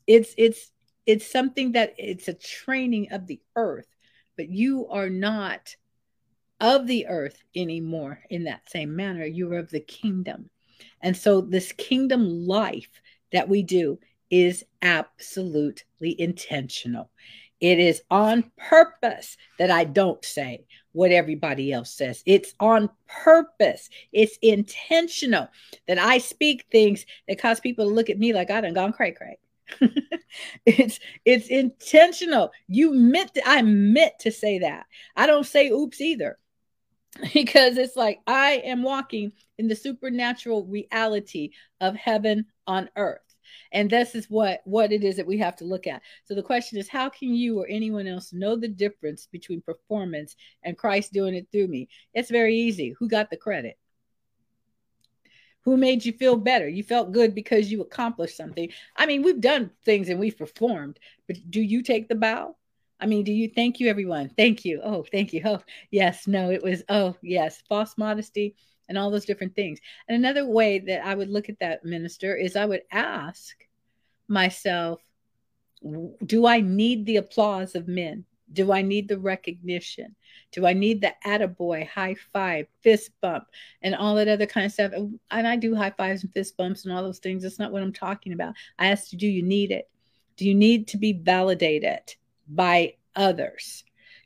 it's it's it's something that it's a training of the earth, but you are not of the earth anymore in that same manner. You are of the kingdom. And so, this kingdom life that we do is absolutely intentional. It is on purpose that I don't say what everybody else says. It's on purpose. It's intentional that I speak things that cause people to look at me like I done gone cray cray. it's it's intentional. You meant to, I meant to say that. I don't say oops either. Because it's like I am walking in the supernatural reality of heaven on earth and this is what what it is that we have to look at so the question is how can you or anyone else know the difference between performance and christ doing it through me it's very easy who got the credit who made you feel better you felt good because you accomplished something i mean we've done things and we've performed but do you take the bow I mean, do you thank you, everyone? Thank you. Oh, thank you. Oh, yes. No, it was, oh, yes. False modesty and all those different things. And another way that I would look at that minister is I would ask myself, do I need the applause of men? Do I need the recognition? Do I need the attaboy, high five, fist bump, and all that other kind of stuff? And I do high fives and fist bumps and all those things. That's not what I'm talking about. I asked you, do you need it? Do you need to be validated by others?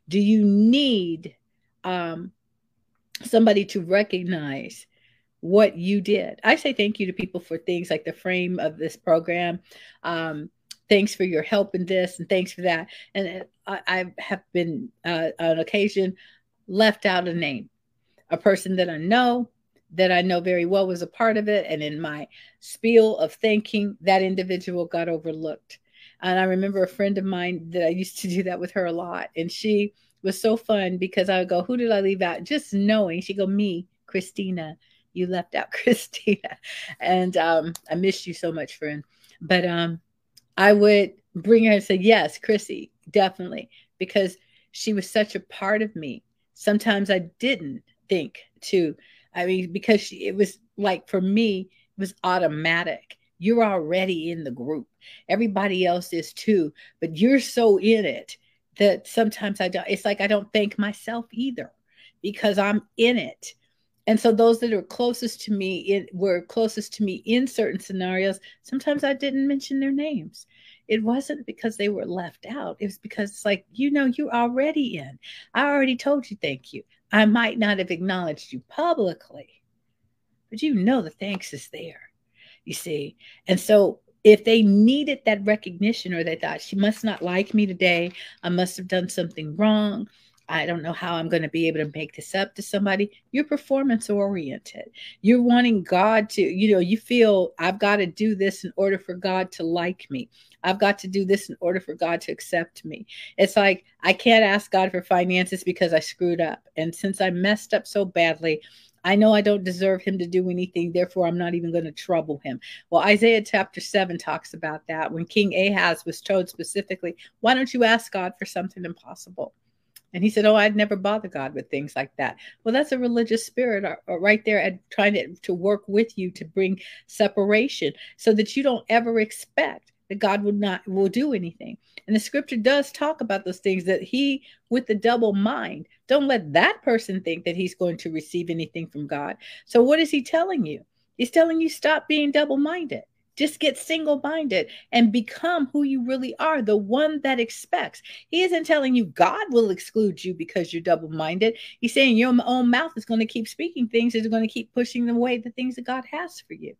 Do you need um, somebody to recognize what you did? I say thank you to people for things like the frame of this program. Um, thanks for your help in this and thanks for that. And I, I have been uh, on occasion left out a name, a person that I know, that I know very well was a part of it. And in my spiel of thanking, that individual got overlooked. And I remember a friend of mine that I used to do that with her a lot. And she was so fun because I would go, Who did I leave out? Just knowing. She'd go, Me, Christina. You left out Christina. And um, I missed you so much, friend. But um, I would bring her and say, Yes, Chrissy, definitely. Because she was such a part of me. Sometimes I didn't think to, I mean, because she, it was like for me, it was automatic. You're already in the group. Everybody else is too, but you're so in it that sometimes I don't, it's like I don't thank myself either because I'm in it. And so those that are closest to me it, were closest to me in certain scenarios. Sometimes I didn't mention their names. It wasn't because they were left out. It was because it's like, you know, you're already in. I already told you thank you. I might not have acknowledged you publicly, but you know the thanks is there. You see? And so if they needed that recognition or they thought she must not like me today, I must have done something wrong. I don't know how I'm going to be able to make this up to somebody. You're performance oriented. You're wanting God to, you know, you feel I've got to do this in order for God to like me. I've got to do this in order for God to accept me. It's like I can't ask God for finances because I screwed up. And since I messed up so badly, I know I don't deserve him to do anything, therefore I'm not even going to trouble him. Well, Isaiah chapter 7 talks about that when King Ahaz was told specifically, Why don't you ask God for something impossible? And he said, Oh, I'd never bother God with things like that. Well, that's a religious spirit uh, uh, right there at trying to, to work with you to bring separation so that you don't ever expect that God will not will do anything. And the scripture does talk about those things that he with the double mind, don't let that person think that he's going to receive anything from God. So what is he telling you? He's telling you stop being double-minded. Just get single minded and become who you really are, the one that expects. He isn't telling you God will exclude you because you're double minded. He's saying your own mouth is going to keep speaking things, is going to keep pushing away the things that God has for you.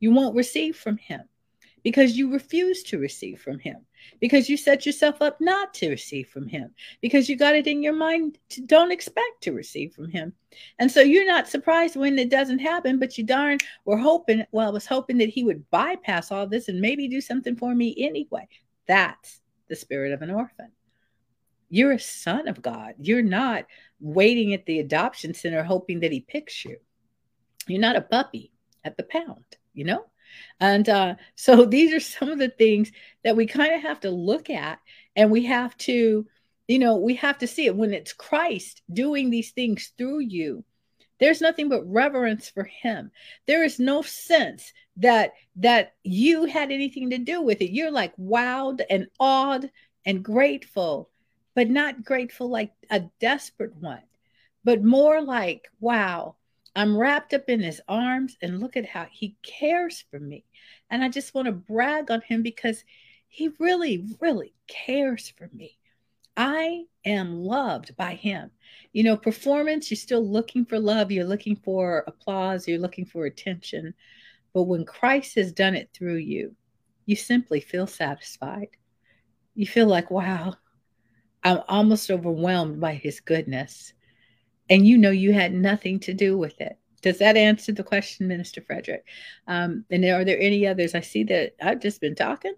You won't receive from Him because you refuse to receive from him because you set yourself up not to receive from him because you got it in your mind to don't expect to receive from him. And so you're not surprised when it doesn't happen but you darn were hoping well i was hoping that he would bypass all this and maybe do something for me anyway. That's the spirit of an orphan. You're a son of god. You're not waiting at the adoption center hoping that he picks you. You're not a puppy at the pound you know and uh, so these are some of the things that we kind of have to look at and we have to, you know, we have to see it when it's Christ doing these things through you. There's nothing but reverence for him. There is no sense that that you had anything to do with it. You're like wowed and awed and grateful, but not grateful like a desperate one, but more like, wow, I'm wrapped up in his arms and look at how he cares for me. And I just want to brag on him because he really, really cares for me. I am loved by him. You know, performance, you're still looking for love, you're looking for applause, you're looking for attention. But when Christ has done it through you, you simply feel satisfied. You feel like, wow, I'm almost overwhelmed by his goodness and you know you had nothing to do with it. Does that answer the question, Minister Frederick? Um, and are there any others? I see that I've just been talking.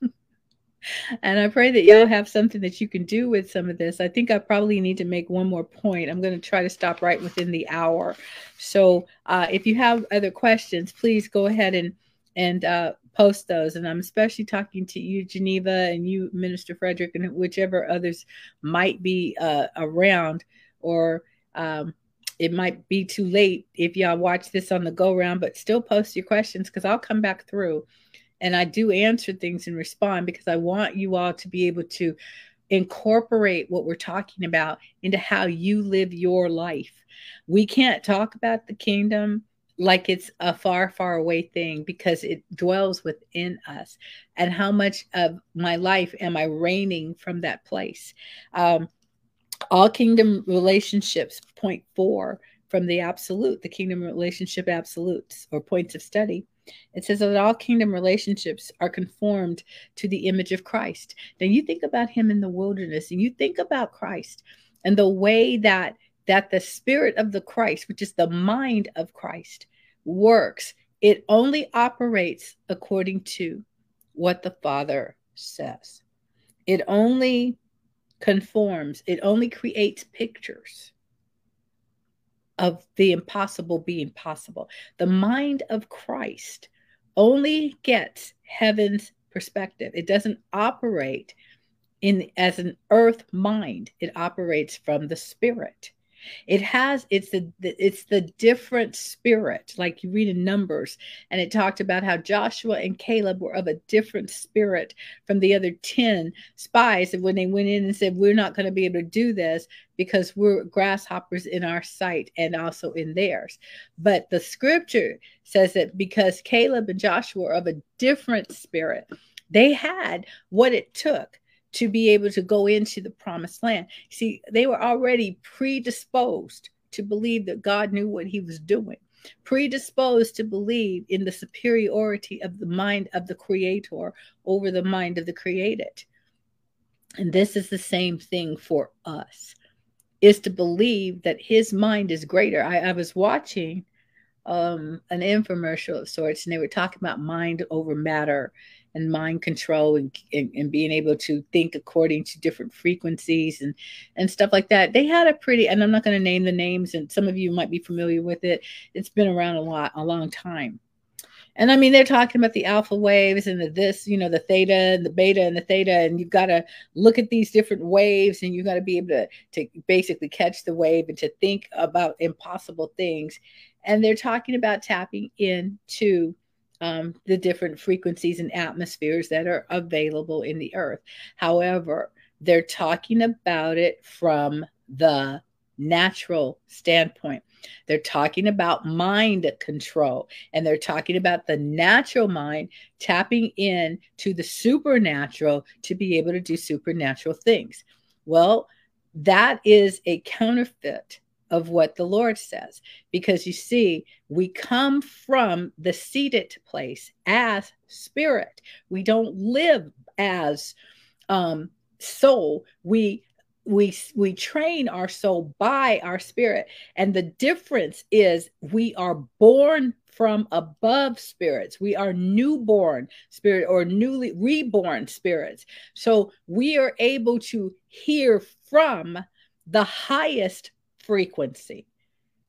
and I pray that y'all have something that you can do with some of this. I think I probably need to make one more point. I'm going to try to stop right within the hour. So uh, if you have other questions, please go ahead and and uh, post those. And I'm especially talking to you, Geneva, and you, Minister Frederick, and whichever others might be uh, around or um, it might be too late if y'all watch this on the go round, but still post your questions because I'll come back through and I do answer things and respond because I want you all to be able to incorporate what we're talking about into how you live your life. We can't talk about the kingdom like it's a far, far away thing because it dwells within us. And how much of my life am I reigning from that place? Um, all kingdom relationships, point four from the absolute, the kingdom relationship absolutes or points of study. It says that all kingdom relationships are conformed to the image of Christ. Now you think about him in the wilderness and you think about Christ and the way that that the spirit of the Christ, which is the mind of Christ, works. It only operates according to what the Father says. It only conforms, it only creates pictures of the impossible being possible. The mind of Christ only gets heaven's perspective. It doesn't operate in as an earth mind. It operates from the spirit. It has it's the it's the different spirit, like you read in Numbers, and it talked about how Joshua and Caleb were of a different spirit from the other ten spies. And when they went in and said, "We're not going to be able to do this because we're grasshoppers in our sight and also in theirs," but the Scripture says that because Caleb and Joshua are of a different spirit, they had what it took to be able to go into the promised land. See, they were already predisposed to believe that God knew what he was doing, predisposed to believe in the superiority of the mind of the creator over the mind of the created. And this is the same thing for us is to believe that his mind is greater. I, I was watching um, an infomercial of sorts, and they were talking about mind over matter and mind control and, and, and, being able to think according to different frequencies and and stuff like that. They had a pretty and i'm not going to name the names and some of you might be familiar with it. It's been around a lot a long time. And i mean they're talking about the alpha waves and the this you know the theta and the beta and the theta and you've got to look at these different waves and you've got to be able to, to basically catch the wave and to think about impossible things. And they're talking about tapping into um, the different frequencies and atmospheres that are available in the earth. However, they're talking about it from the natural standpoint. They're talking about mind control and they're talking about the natural mind tapping in to the supernatural to be able to do supernatural things. Well, that is a counterfeit of what the Lord says. Because you see, we come from the seated place as spirit. We don't live as um, soul. We we we train our soul by our spirit and the difference is we are born from above spirits we are newborn spirit or newly reborn spirits so we are able to hear from the highest frequency.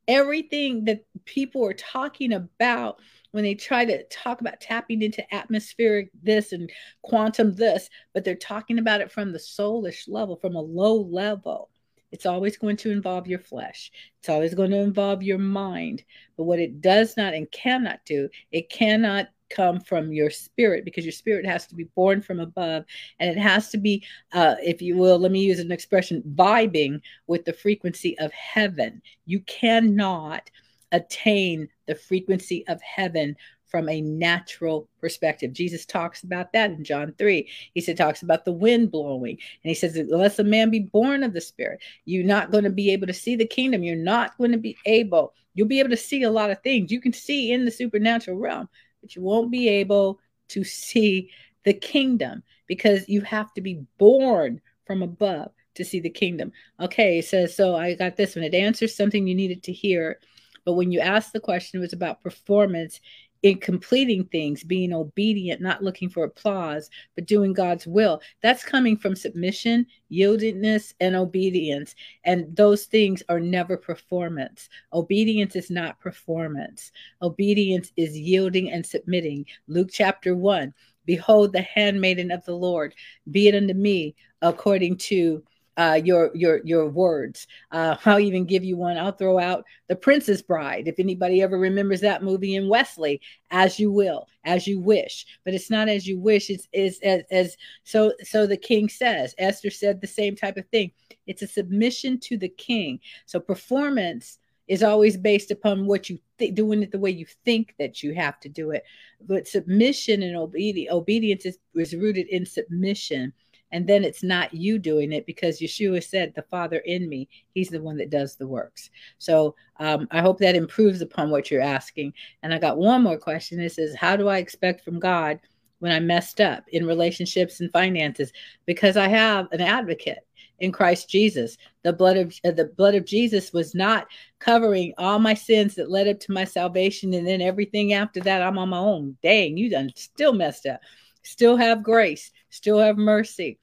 Everything that people are talking about when they try to talk about tapping into atmospheric this and quantum this, but they're talking about it from the soulish level, from a low level. It's always going to involve your flesh. It's always going to involve your mind. But what it does not and cannot do, it cannot come from your spirit because your spirit has to be born from above and it has to be uh, if you will let me use an expression vibing with the frequency of heaven you cannot attain the frequency of heaven from a natural perspective. Jesus talks about that in John 3. He said talks about the wind blowing. And he says unless a man be born of the spirit, you're not going to be able to see the kingdom. You're not going to be able. You'll be able to see a lot of things. You can see in the supernatural realm, but you won't be able to see the kingdom because you have to be born from above to see the kingdom. Okay, says so I got this one. It answers something you needed to hear. But when you asked the question, it was about performance in completing things, being obedient, not looking for applause, but doing God's will. That's coming from submission, yieldedness, and obedience. And those things are never performance. Obedience is not performance. Obedience is yielding and submitting. Luke chapter 1 Behold, the handmaiden of the Lord, be it unto me according to uh, your your your words. Uh, I'll even give you one. I'll throw out the Princess Bride. If anybody ever remembers that movie in Westley, as you will, as you wish. But it's not as you wish. It's is as, as so so the king says. Esther said the same type of thing. It's a submission to the king. So performance is always based upon what you think, doing it the way you think that you have to do it. But submission and obedience, obedience is, is rooted in submission and then it's not you doing it because Yeshua said, The Father in me, He's the one that does the works. So um, I hope that improves upon what you're asking. And I got one more question. It says, How do I expect from God when I messed up in relationships and finances? Because I have an advocate in Christ Jesus. The blood of uh, the blood of Jesus was not covering all my sins that led up to my salvation, and then everything after that, I'm on my own. Dang, you done still messed up. Still have grace. Still have mercy.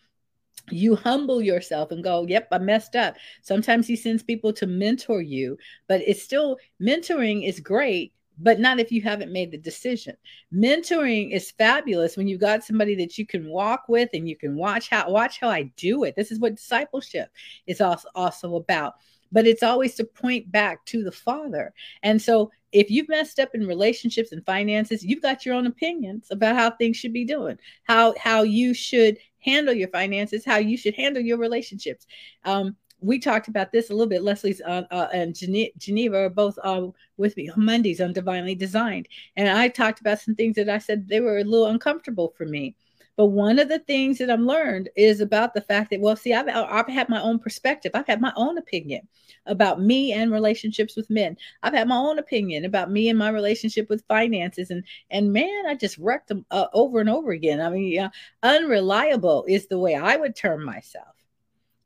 You humble yourself and go, Yep, I messed up. Sometimes he sends people to mentor you, but it's still mentoring is great but not if you haven't made the decision. Mentoring is fabulous when you've got somebody that you can walk with and you can watch how watch how I do it. This is what discipleship is also also about. But it's always to point back to the Father. And so if you've messed up in relationships and finances, you've got your own opinions about how things should be doing, how how you should handle your finances, how you should handle your relationships. Um, we talked about this a little bit. Leslie's uh, uh, and Geneva are both uh, with me on Mondays on Divinely Designed, and I talked about some things that I said they were a little uncomfortable for me. But one of the things that I've learned is about the fact that, well, see, I've, I've had my own perspective. I've had my own opinion about me and relationships with men. I've had my own opinion about me and my relationship with finances. And, and man, I just wrecked them uh, over and over again. I mean, uh, unreliable is the way I would term myself.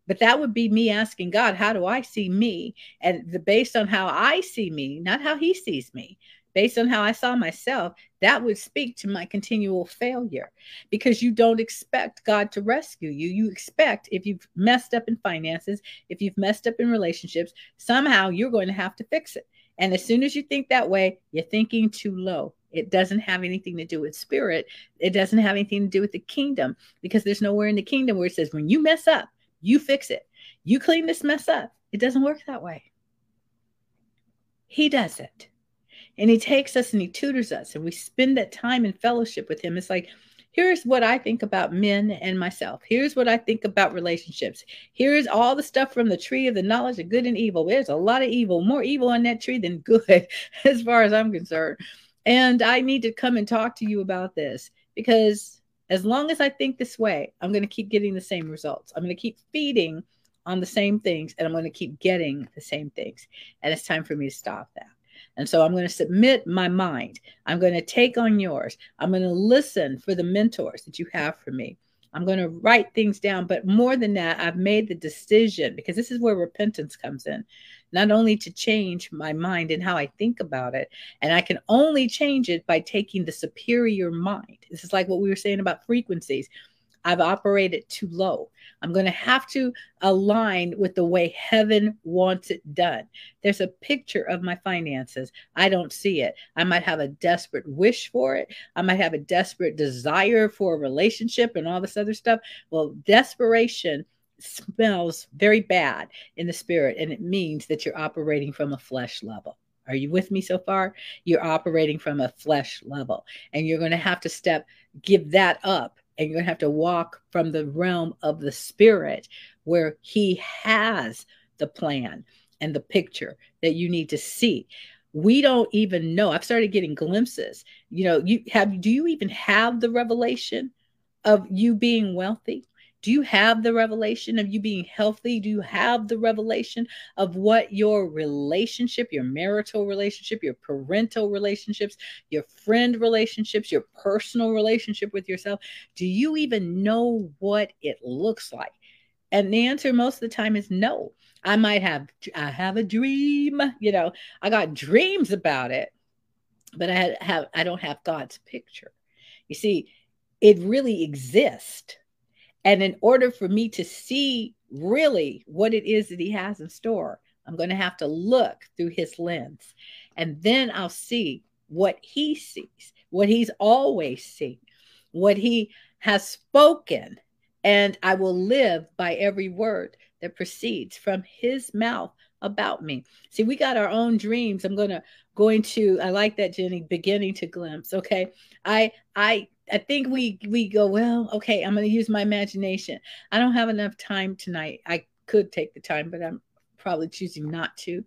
But that would be me asking God, how do I see me? And the, based on how I see me, not how he sees me, based on how I saw myself, that would speak to my continual failure because you don't expect God to rescue you. You expect if you've messed up in finances, if you've messed up in relationships, somehow you're going to have to fix it. And as soon as you think that way, you're thinking too low. It doesn't have anything to do with spirit. It doesn't have anything to do with the kingdom because there's nowhere in the kingdom where it says, when you mess up, you fix it. You clean this mess up. It doesn't work that way. He does it. And he takes us and he tutors us, and we spend that time in fellowship with him. It's like, here's what I think about men and myself. Here's what I think about relationships. Here's all the stuff from the tree of the knowledge of good and evil. There's a lot of evil, more evil on that tree than good, as far as I'm concerned. And I need to come and talk to you about this because as long as I think this way, I'm going to keep getting the same results. I'm going to keep feeding on the same things and I'm going to keep getting the same things. And it's time for me to stop that. And so I'm going to submit my mind. I'm going to take on yours. I'm going to listen for the mentors that you have for me. I'm going to write things down. But more than that, I've made the decision because this is where repentance comes in not only to change my mind and how I think about it, and I can only change it by taking the superior mind. This is like what we were saying about frequencies. I've operated too low. I'm going to have to align with the way heaven wants it done. There's a picture of my finances. I don't see it. I might have a desperate wish for it. I might have a desperate desire for a relationship and all this other stuff. Well, desperation smells very bad in the spirit, and it means that you're operating from a flesh level. Are you with me so far? You're operating from a flesh level, and you're going to have to step, give that up, and you're going to have to walk from the realm of the spirit where He has the plan and the picture that you need to see. We don't even know. I've started getting glimpses. You know, you have, do you even have the revelation of you being wealthy? Do you have the revelation of you being healthy? Do you have the revelation of what your relationship, your marital relationship, your parental relationships, your friend relationships, your personal relationship with yourself? Do you even know what it looks like? And the answer most of the time is no. I might have I have a dream, you know, I got dreams about it, but I have I don't have God's picture. You see, it really exists and in order for me to see really what it is that he has in store, I'm going to have to look through his lens. And then I'll see what he sees, what he's always seen, what he has spoken. And I will live by every word that proceeds from his mouth about me. See, we got our own dreams. I'm going to going to I like that Jenny beginning to glimpse, okay? I I I think we we go well. Okay, I'm going to use my imagination. I don't have enough time tonight. I could take the time, but I'm probably choosing not to.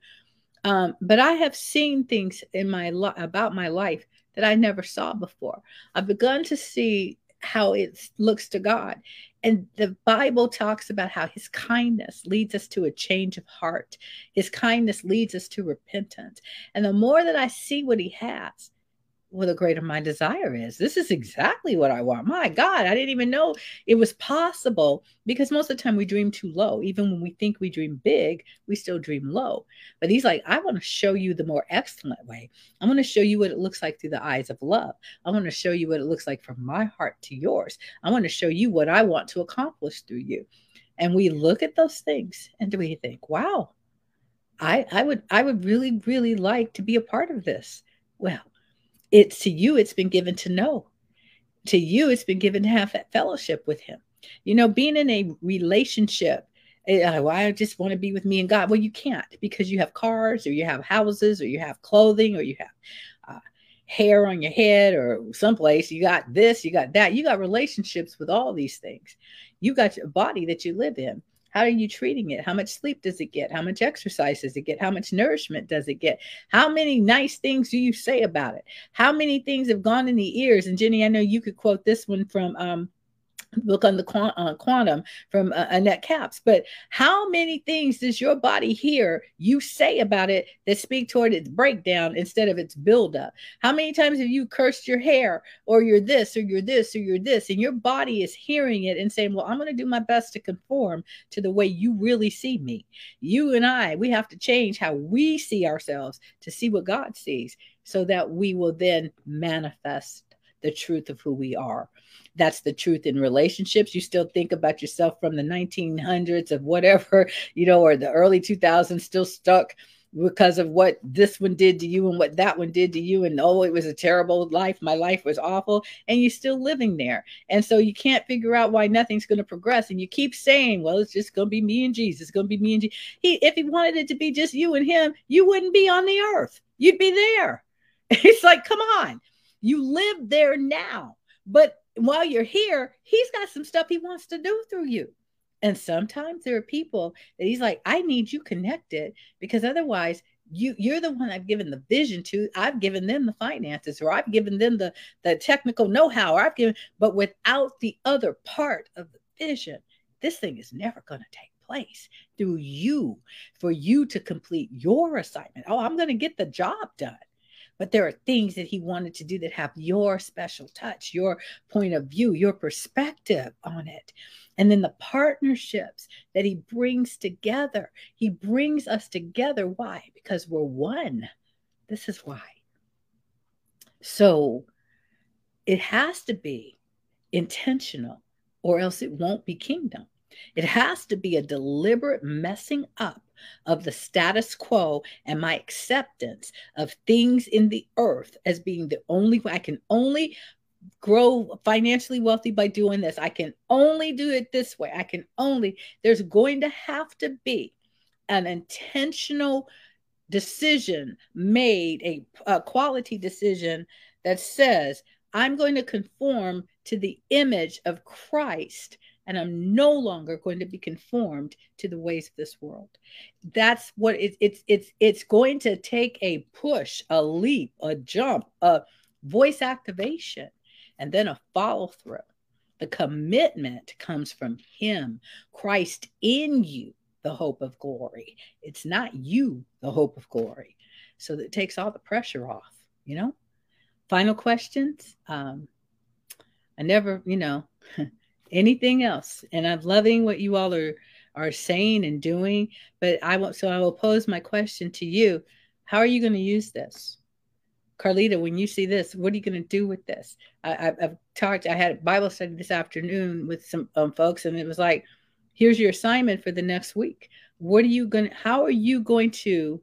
Um, but I have seen things in my li- about my life that I never saw before. I've begun to see how it looks to God. And the Bible talks about how his kindness leads us to a change of heart. His kindness leads us to repentance. And the more that I see what he has, well, the greater my desire is. This is exactly what I want. My God, I didn't even know it was possible because most of the time we dream too low. Even when we think we dream big, we still dream low. But he's like, I want to show you the more excellent way. I want to show you what it looks like through the eyes of love. I want to show you what it looks like from my heart to yours. I want to show you what I want to accomplish through you. And we look at those things and we think, wow, I, I would I would really, really like to be a part of this. Well, it's to you it's been given to know to you it's been given to have that fellowship with him you know being in a relationship uh, well, I just want to be with me and God. Well, you can't because you have cars or you have houses or you have clothing or you have uh, hair on your head or someplace. You got this, you got that. You got relationships with all these things. You got your body that you live in. How are you treating it? How much sleep does it get? How much exercise does it get? How much nourishment does it get? How many nice things do you say about it? How many things have gone in the ears? And Jenny, I know you could quote this one from um, book on the uh, quantum from uh, Annette Capps. But how many things does your body hear you say about it that speak toward its breakdown instead of its buildup? How many times have you cursed your hair or you're this or you're this or you're this, and your body is hearing it and saying, Well, I'm going to do my best to conform to the way you really see me. You and I, we have to change how we see ourselves to see what God sees so that we will then manifest the truth of who we are that's the truth in relationships. You still think about yourself from the 1900s of whatever, you know, or the early 2000s, still stuck because of what this one did to you and what that one did to you. And oh, it was a terrible life. My life was awful. And you're still living there. And so you can't figure out why nothing's going to progress. And you keep saying, well, it's just going to be me and Jesus. It's going to be me and Jesus. He, if he wanted it to be just you and him, you wouldn't be on the earth. You'd be there. It's like, come on. You live there now. But while you're here, he's got some stuff he wants to do through you. And sometimes there are people that he's like, I need you connected because otherwise you you're the one I've given the vision to. I've given them the finances or I've given them the the technical know-how or I've given but without the other part of the vision, this thing is never going to take place through you for you to complete your assignment. Oh, I'm going to get the job done but there are things that he wanted to do that have your special touch, your point of view, your perspective on it. And then the partnerships that he brings together. He brings us together. Why? Because we're one. This is why. So it has to be intentional, or else it won't be kingdom. It has to be a deliberate messing up of the status quo and my acceptance of things in the earth as being the only way I can only grow financially wealthy by doing this. I can only do it this way. I can only, there's going to have to be an intentional decision made, a, a quality decision that says, I'm going to conform to the image of Christ and I'm no longer going to be conformed to the ways of this world. That's what it, it's it's it's going to take a push, a leap, a jump, a voice activation, and then a follow through. The commitment comes from Him, Christ in you, the hope of glory. It's not you, the hope of glory. So that takes all the pressure off, you know? Final questions. Um, I never, you know, anything else. And I'm loving what you all are are saying and doing. But I will so I will pose my question to you. How are you going to use this? Carlita, when you see this, what are you going to do with this? I, have talked, I had a Bible study this afternoon with some um, folks, and it was like, here's your assignment for the next week. What are you going to, how are you going to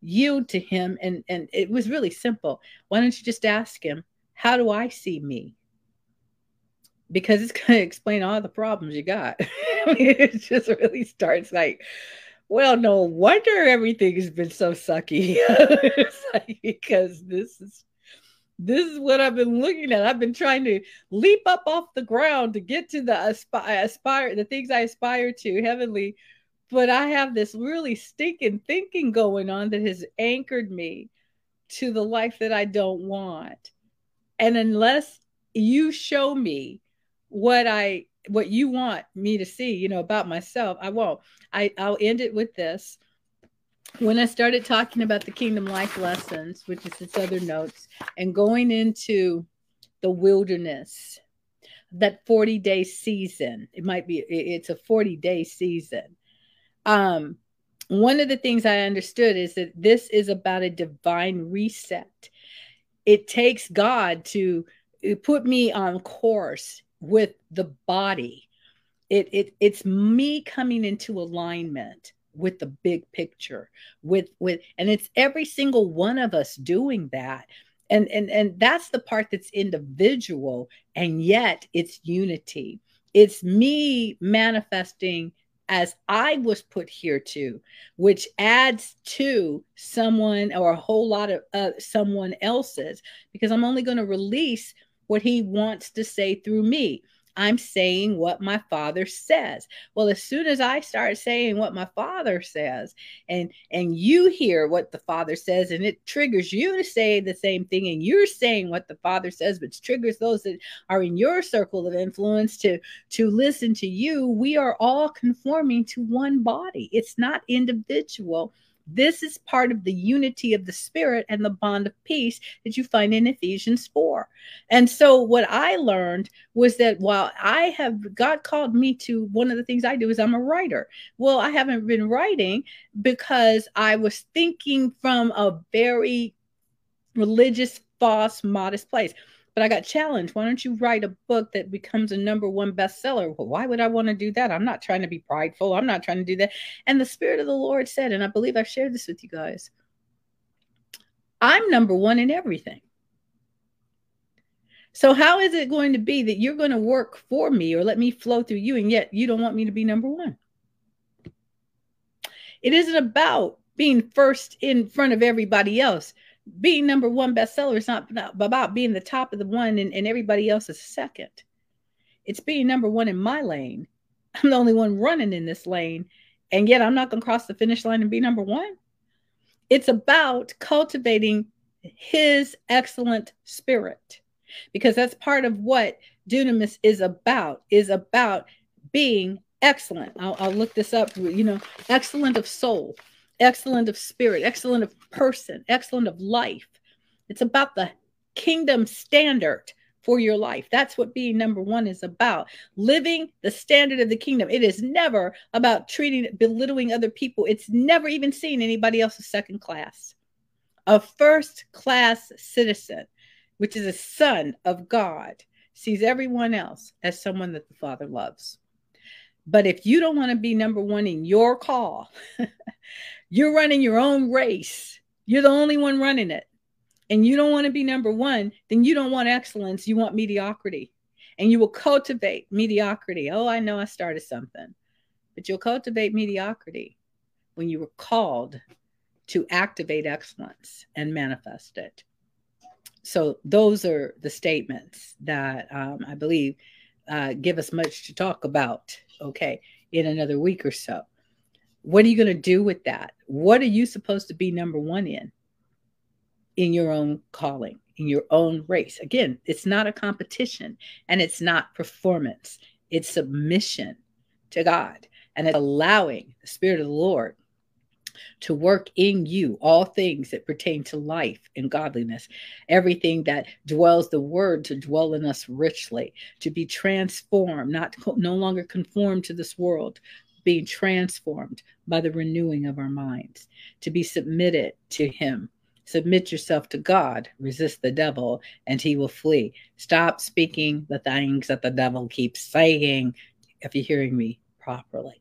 yield to him? And, and it was really simple. Why don't you just ask him, how do I see me? Because it's going to explain all the problems you got. I mean, it just really starts like, well, no wonder everything has been so sucky. like, because this is this is what I've been looking at. I've been trying to leap up off the ground to get to the aspire, aspire the things I aspire to heavenly, but I have this really stinking thinking going on that has anchored me to the life that I don't want. And unless you show me what I what you want me to see, you know, about myself, I won't. I I'll end it with this. When I started talking about the kingdom life lessons, which is its other notes, and going into the wilderness, that 40 day season, it might be it's a 40 day season. Um, one of the things I understood is that this is about a divine reset. It takes God to put me on course with the body. It, it it's me coming into alignment with the big picture with with and it's every single one of us doing that and and and that's the part that's individual and yet it's unity it's me manifesting as I was put here to, which adds to someone or a whole lot of uh, someone else's, because I'm only going to release what he wants to say through me. I'm saying what my father says. Well, as soon as I start saying what my father says and and you hear what the father says and it triggers you to say the same thing and you're saying what the father says which triggers those that are in your circle of influence to to listen to you, we are all conforming to one body. It's not individual this is part of the unity of the spirit and the bond of peace that you find in Ephesians 4. And so, what I learned was that while I have, God called me to one of the things I do is I'm a writer. Well, I haven't been writing because I was thinking from a very religious, false, modest place but I got challenged. Why don't you write a book that becomes a number one bestseller? Well, why would I want to do that? I'm not trying to be prideful. I'm not trying to do that. And the Spirit of the Lord said, and I believe I've shared this with you guys I'm number one in everything. So, how is it going to be that you're going to work for me or let me flow through you, and yet you don't want me to be number one? It isn't about being first in front of everybody else being number one bestseller is not about being the top of the one and, and everybody else is second. It's being number one in my lane. I'm the only one running in this lane. And yet I'm not going to cross the finish line and be number one. It's about cultivating his excellent spirit because that's part of what dunamis is about is about being excellent I'll, I'll look this up you know excellent of soul excellent of spirit, excellent of person, excellent of life. It's about the kingdom standard for your life. That's what being number one is about. Living the standard of the kingdom. It is never about treating, belittling other people. It's never even seeing anybody else as second class. A first class citizen, which is a son of God, sees everyone else as someone that the Father loves. But if you don't want to be number one in your call, You're running your own race. You're the only one running it. And you don't want to be number one, then you don't want excellence. You want mediocrity. And you will cultivate mediocrity. Oh, I know I started something. But you'll cultivate mediocrity when you were called to activate excellence and manifest it. So, those are the statements that um, I believe uh, give us much to talk about, okay, in another week or so. What are you going to do with that? What are you supposed to be number one in? In your own calling, in your own race. Again, it's not a competition and it's not performance, it's submission to God and it's allowing the Spirit of the Lord to work in you all things that pertain to life and godliness, everything that dwells the word to dwell in us richly, to be transformed, not no longer conformed to this world, being transformed by the renewing of our minds, to be submitted to Him. Submit yourself to God, resist the devil, and he will flee. Stop speaking the things that the devil keeps saying, if you're hearing me properly.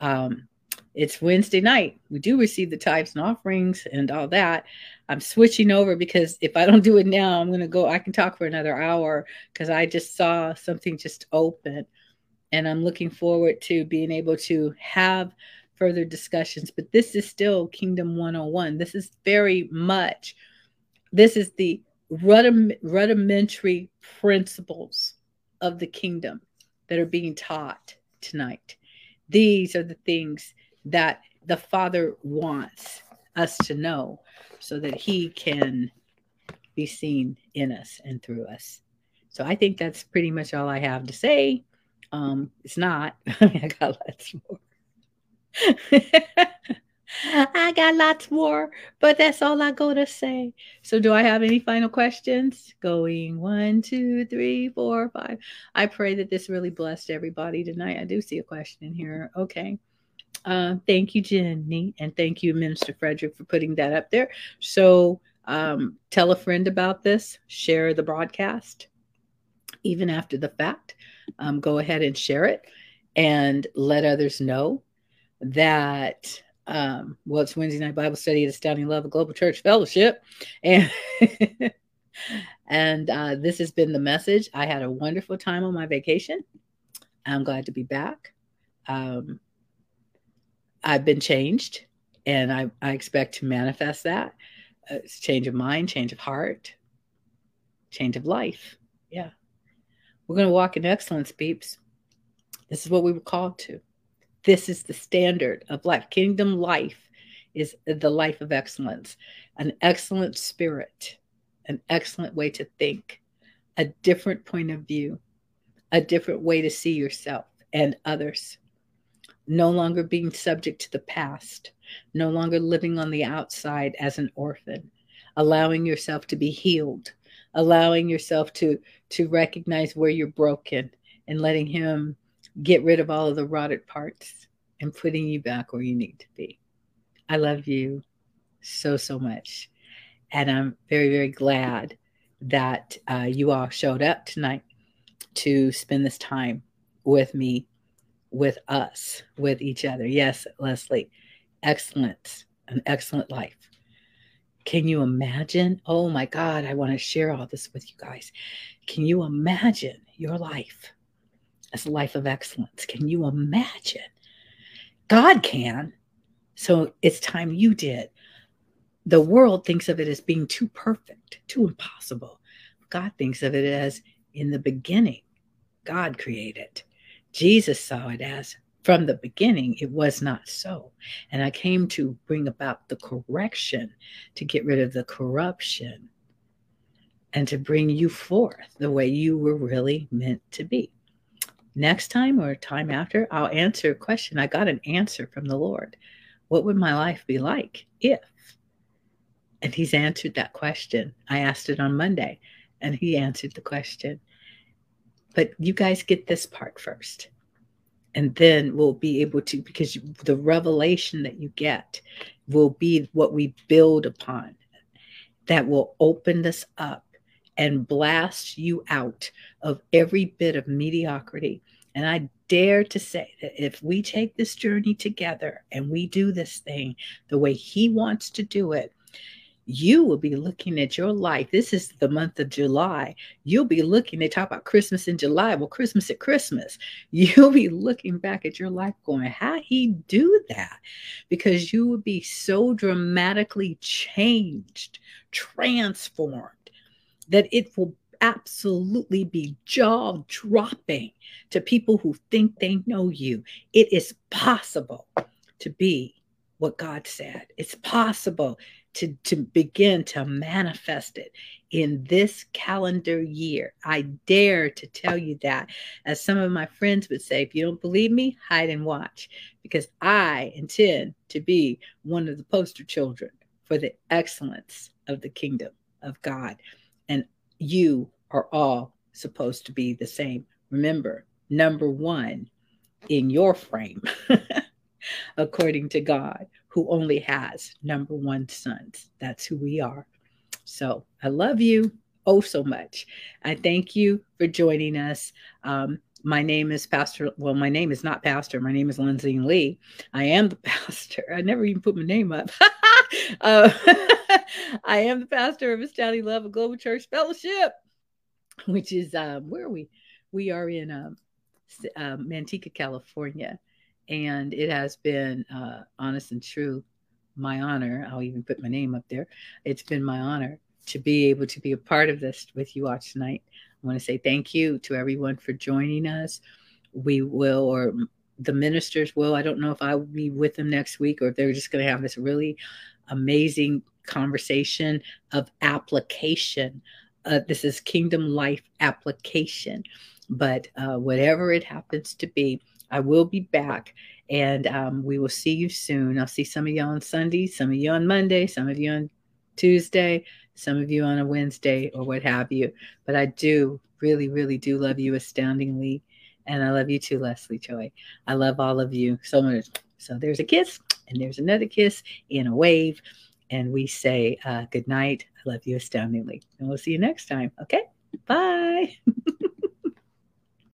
Um, it's Wednesday night. We do receive the tithes and offerings and all that. I'm switching over because if I don't do it now, I'm going to go. I can talk for another hour because I just saw something just open and I'm looking forward to being able to have further discussions. But this is still Kingdom 101. This is very much, this is the rudimentary principles of the kingdom that are being taught tonight. These are the things that the Father wants us to know so that He can be seen in us and through us. So I think that's pretty much all I have to say. Um, it's not. I, mean, I got lots more. I got lots more, but that's all I go to say. So, do I have any final questions? Going one, two, three, four, five. I pray that this really blessed everybody tonight. I do see a question in here. Okay. Uh, thank you, Jenny, and thank you, Minister Frederick, for putting that up there. So, um, tell a friend about this, share the broadcast, even after the fact. Um, go ahead and share it and let others know that um, well, it's Wednesday night Bible study at Astounding Love of Global Church Fellowship, and and uh, this has been the message. I had a wonderful time on my vacation. I'm glad to be back. Um, I've been changed, and I, I expect to manifest that. Uh, change of mind, change of heart, change of life. Yeah, we're going to walk in excellence, peeps. This is what we were called to. This is the standard of life. Kingdom life is the life of excellence, an excellent spirit, an excellent way to think, a different point of view, a different way to see yourself and others. No longer being subject to the past, no longer living on the outside as an orphan, allowing yourself to be healed, allowing yourself to to recognize where you're broken and letting him get rid of all of the rotted parts and putting you back where you need to be. I love you so, so much. And I'm very, very glad that uh, you all showed up tonight to spend this time with me, with us, with each other. Yes, Leslie, excellent, an excellent life. Can you imagine? Oh my God, I want to share all this with you guys. Can you imagine your life? as a life of excellence. Can you imagine? God can. So it's time you did. The world thinks of it as being too perfect, too impossible. God thinks of it as in the beginning, God created. Jesus saw it as from the beginning, it was not so. And I came to bring about the correction to get rid of the corruption and to bring you forth the way you were really meant to be next time or time after, I'll answer a question. I got an answer from the Lord. What would my life be like if? And He's answered that question. I asked it on Monday, and He answered the question. But you guys get this part first. And then we'll be able to, because the revelation that you get will be what we build upon that will open us up and blast you out of every bit of mediocrity. And I dare to say that if we take this journey together and we do this thing the way He wants to do it, you will be looking at your life. This is the month of July. You'll be looking, they talk about Christmas in July. Well, Christmas at Christmas. You'll be looking back at your life going, how he do that? Because you will be so dramatically changed, transformed that it will absolutely be jaw dropping to people who think they know you. It is possible to be what God said. It's possible to, to begin to manifest it in this calendar year. I dare to tell you that. As some of my friends would say, if you don't believe me, hide and watch, because I intend to be one of the poster children for the excellence of the kingdom of God and you are all supposed to be the same. Remember, number one in your frame, according to God, who only has number one sons. That's who we are. So I love you oh so much. I thank you for joining us. Um, my name is Pastor. Well, my name is not Pastor. My name is Lindsay Lee. I am the pastor. I never even put my name up. uh, I am the pastor of Astounding Love of Global Church Fellowship, which is um, where are we? We are in um, um, Manteca, California, and it has been uh, honest and true my honor. I'll even put my name up there. It's been my honor to be able to be a part of this with you all tonight. I want to say thank you to everyone for joining us. We will, or the ministers will. I don't know if I will be with them next week or if they're just going to have this really amazing conversation of application uh, this is Kingdom Life application. But uh, whatever it happens to be, I will be back and um, we will see you soon. I'll see some of you on Sunday, some of you on Monday, some of you on Tuesday, some of you on a Wednesday or what have you. But I do really, really do love you astoundingly. And I love you too, Leslie Joy. I love all of you so much. So there's a kiss and there's another kiss in a wave. And we say uh, good night. I love you astoundingly. And we'll see you next time. Okay. Bye.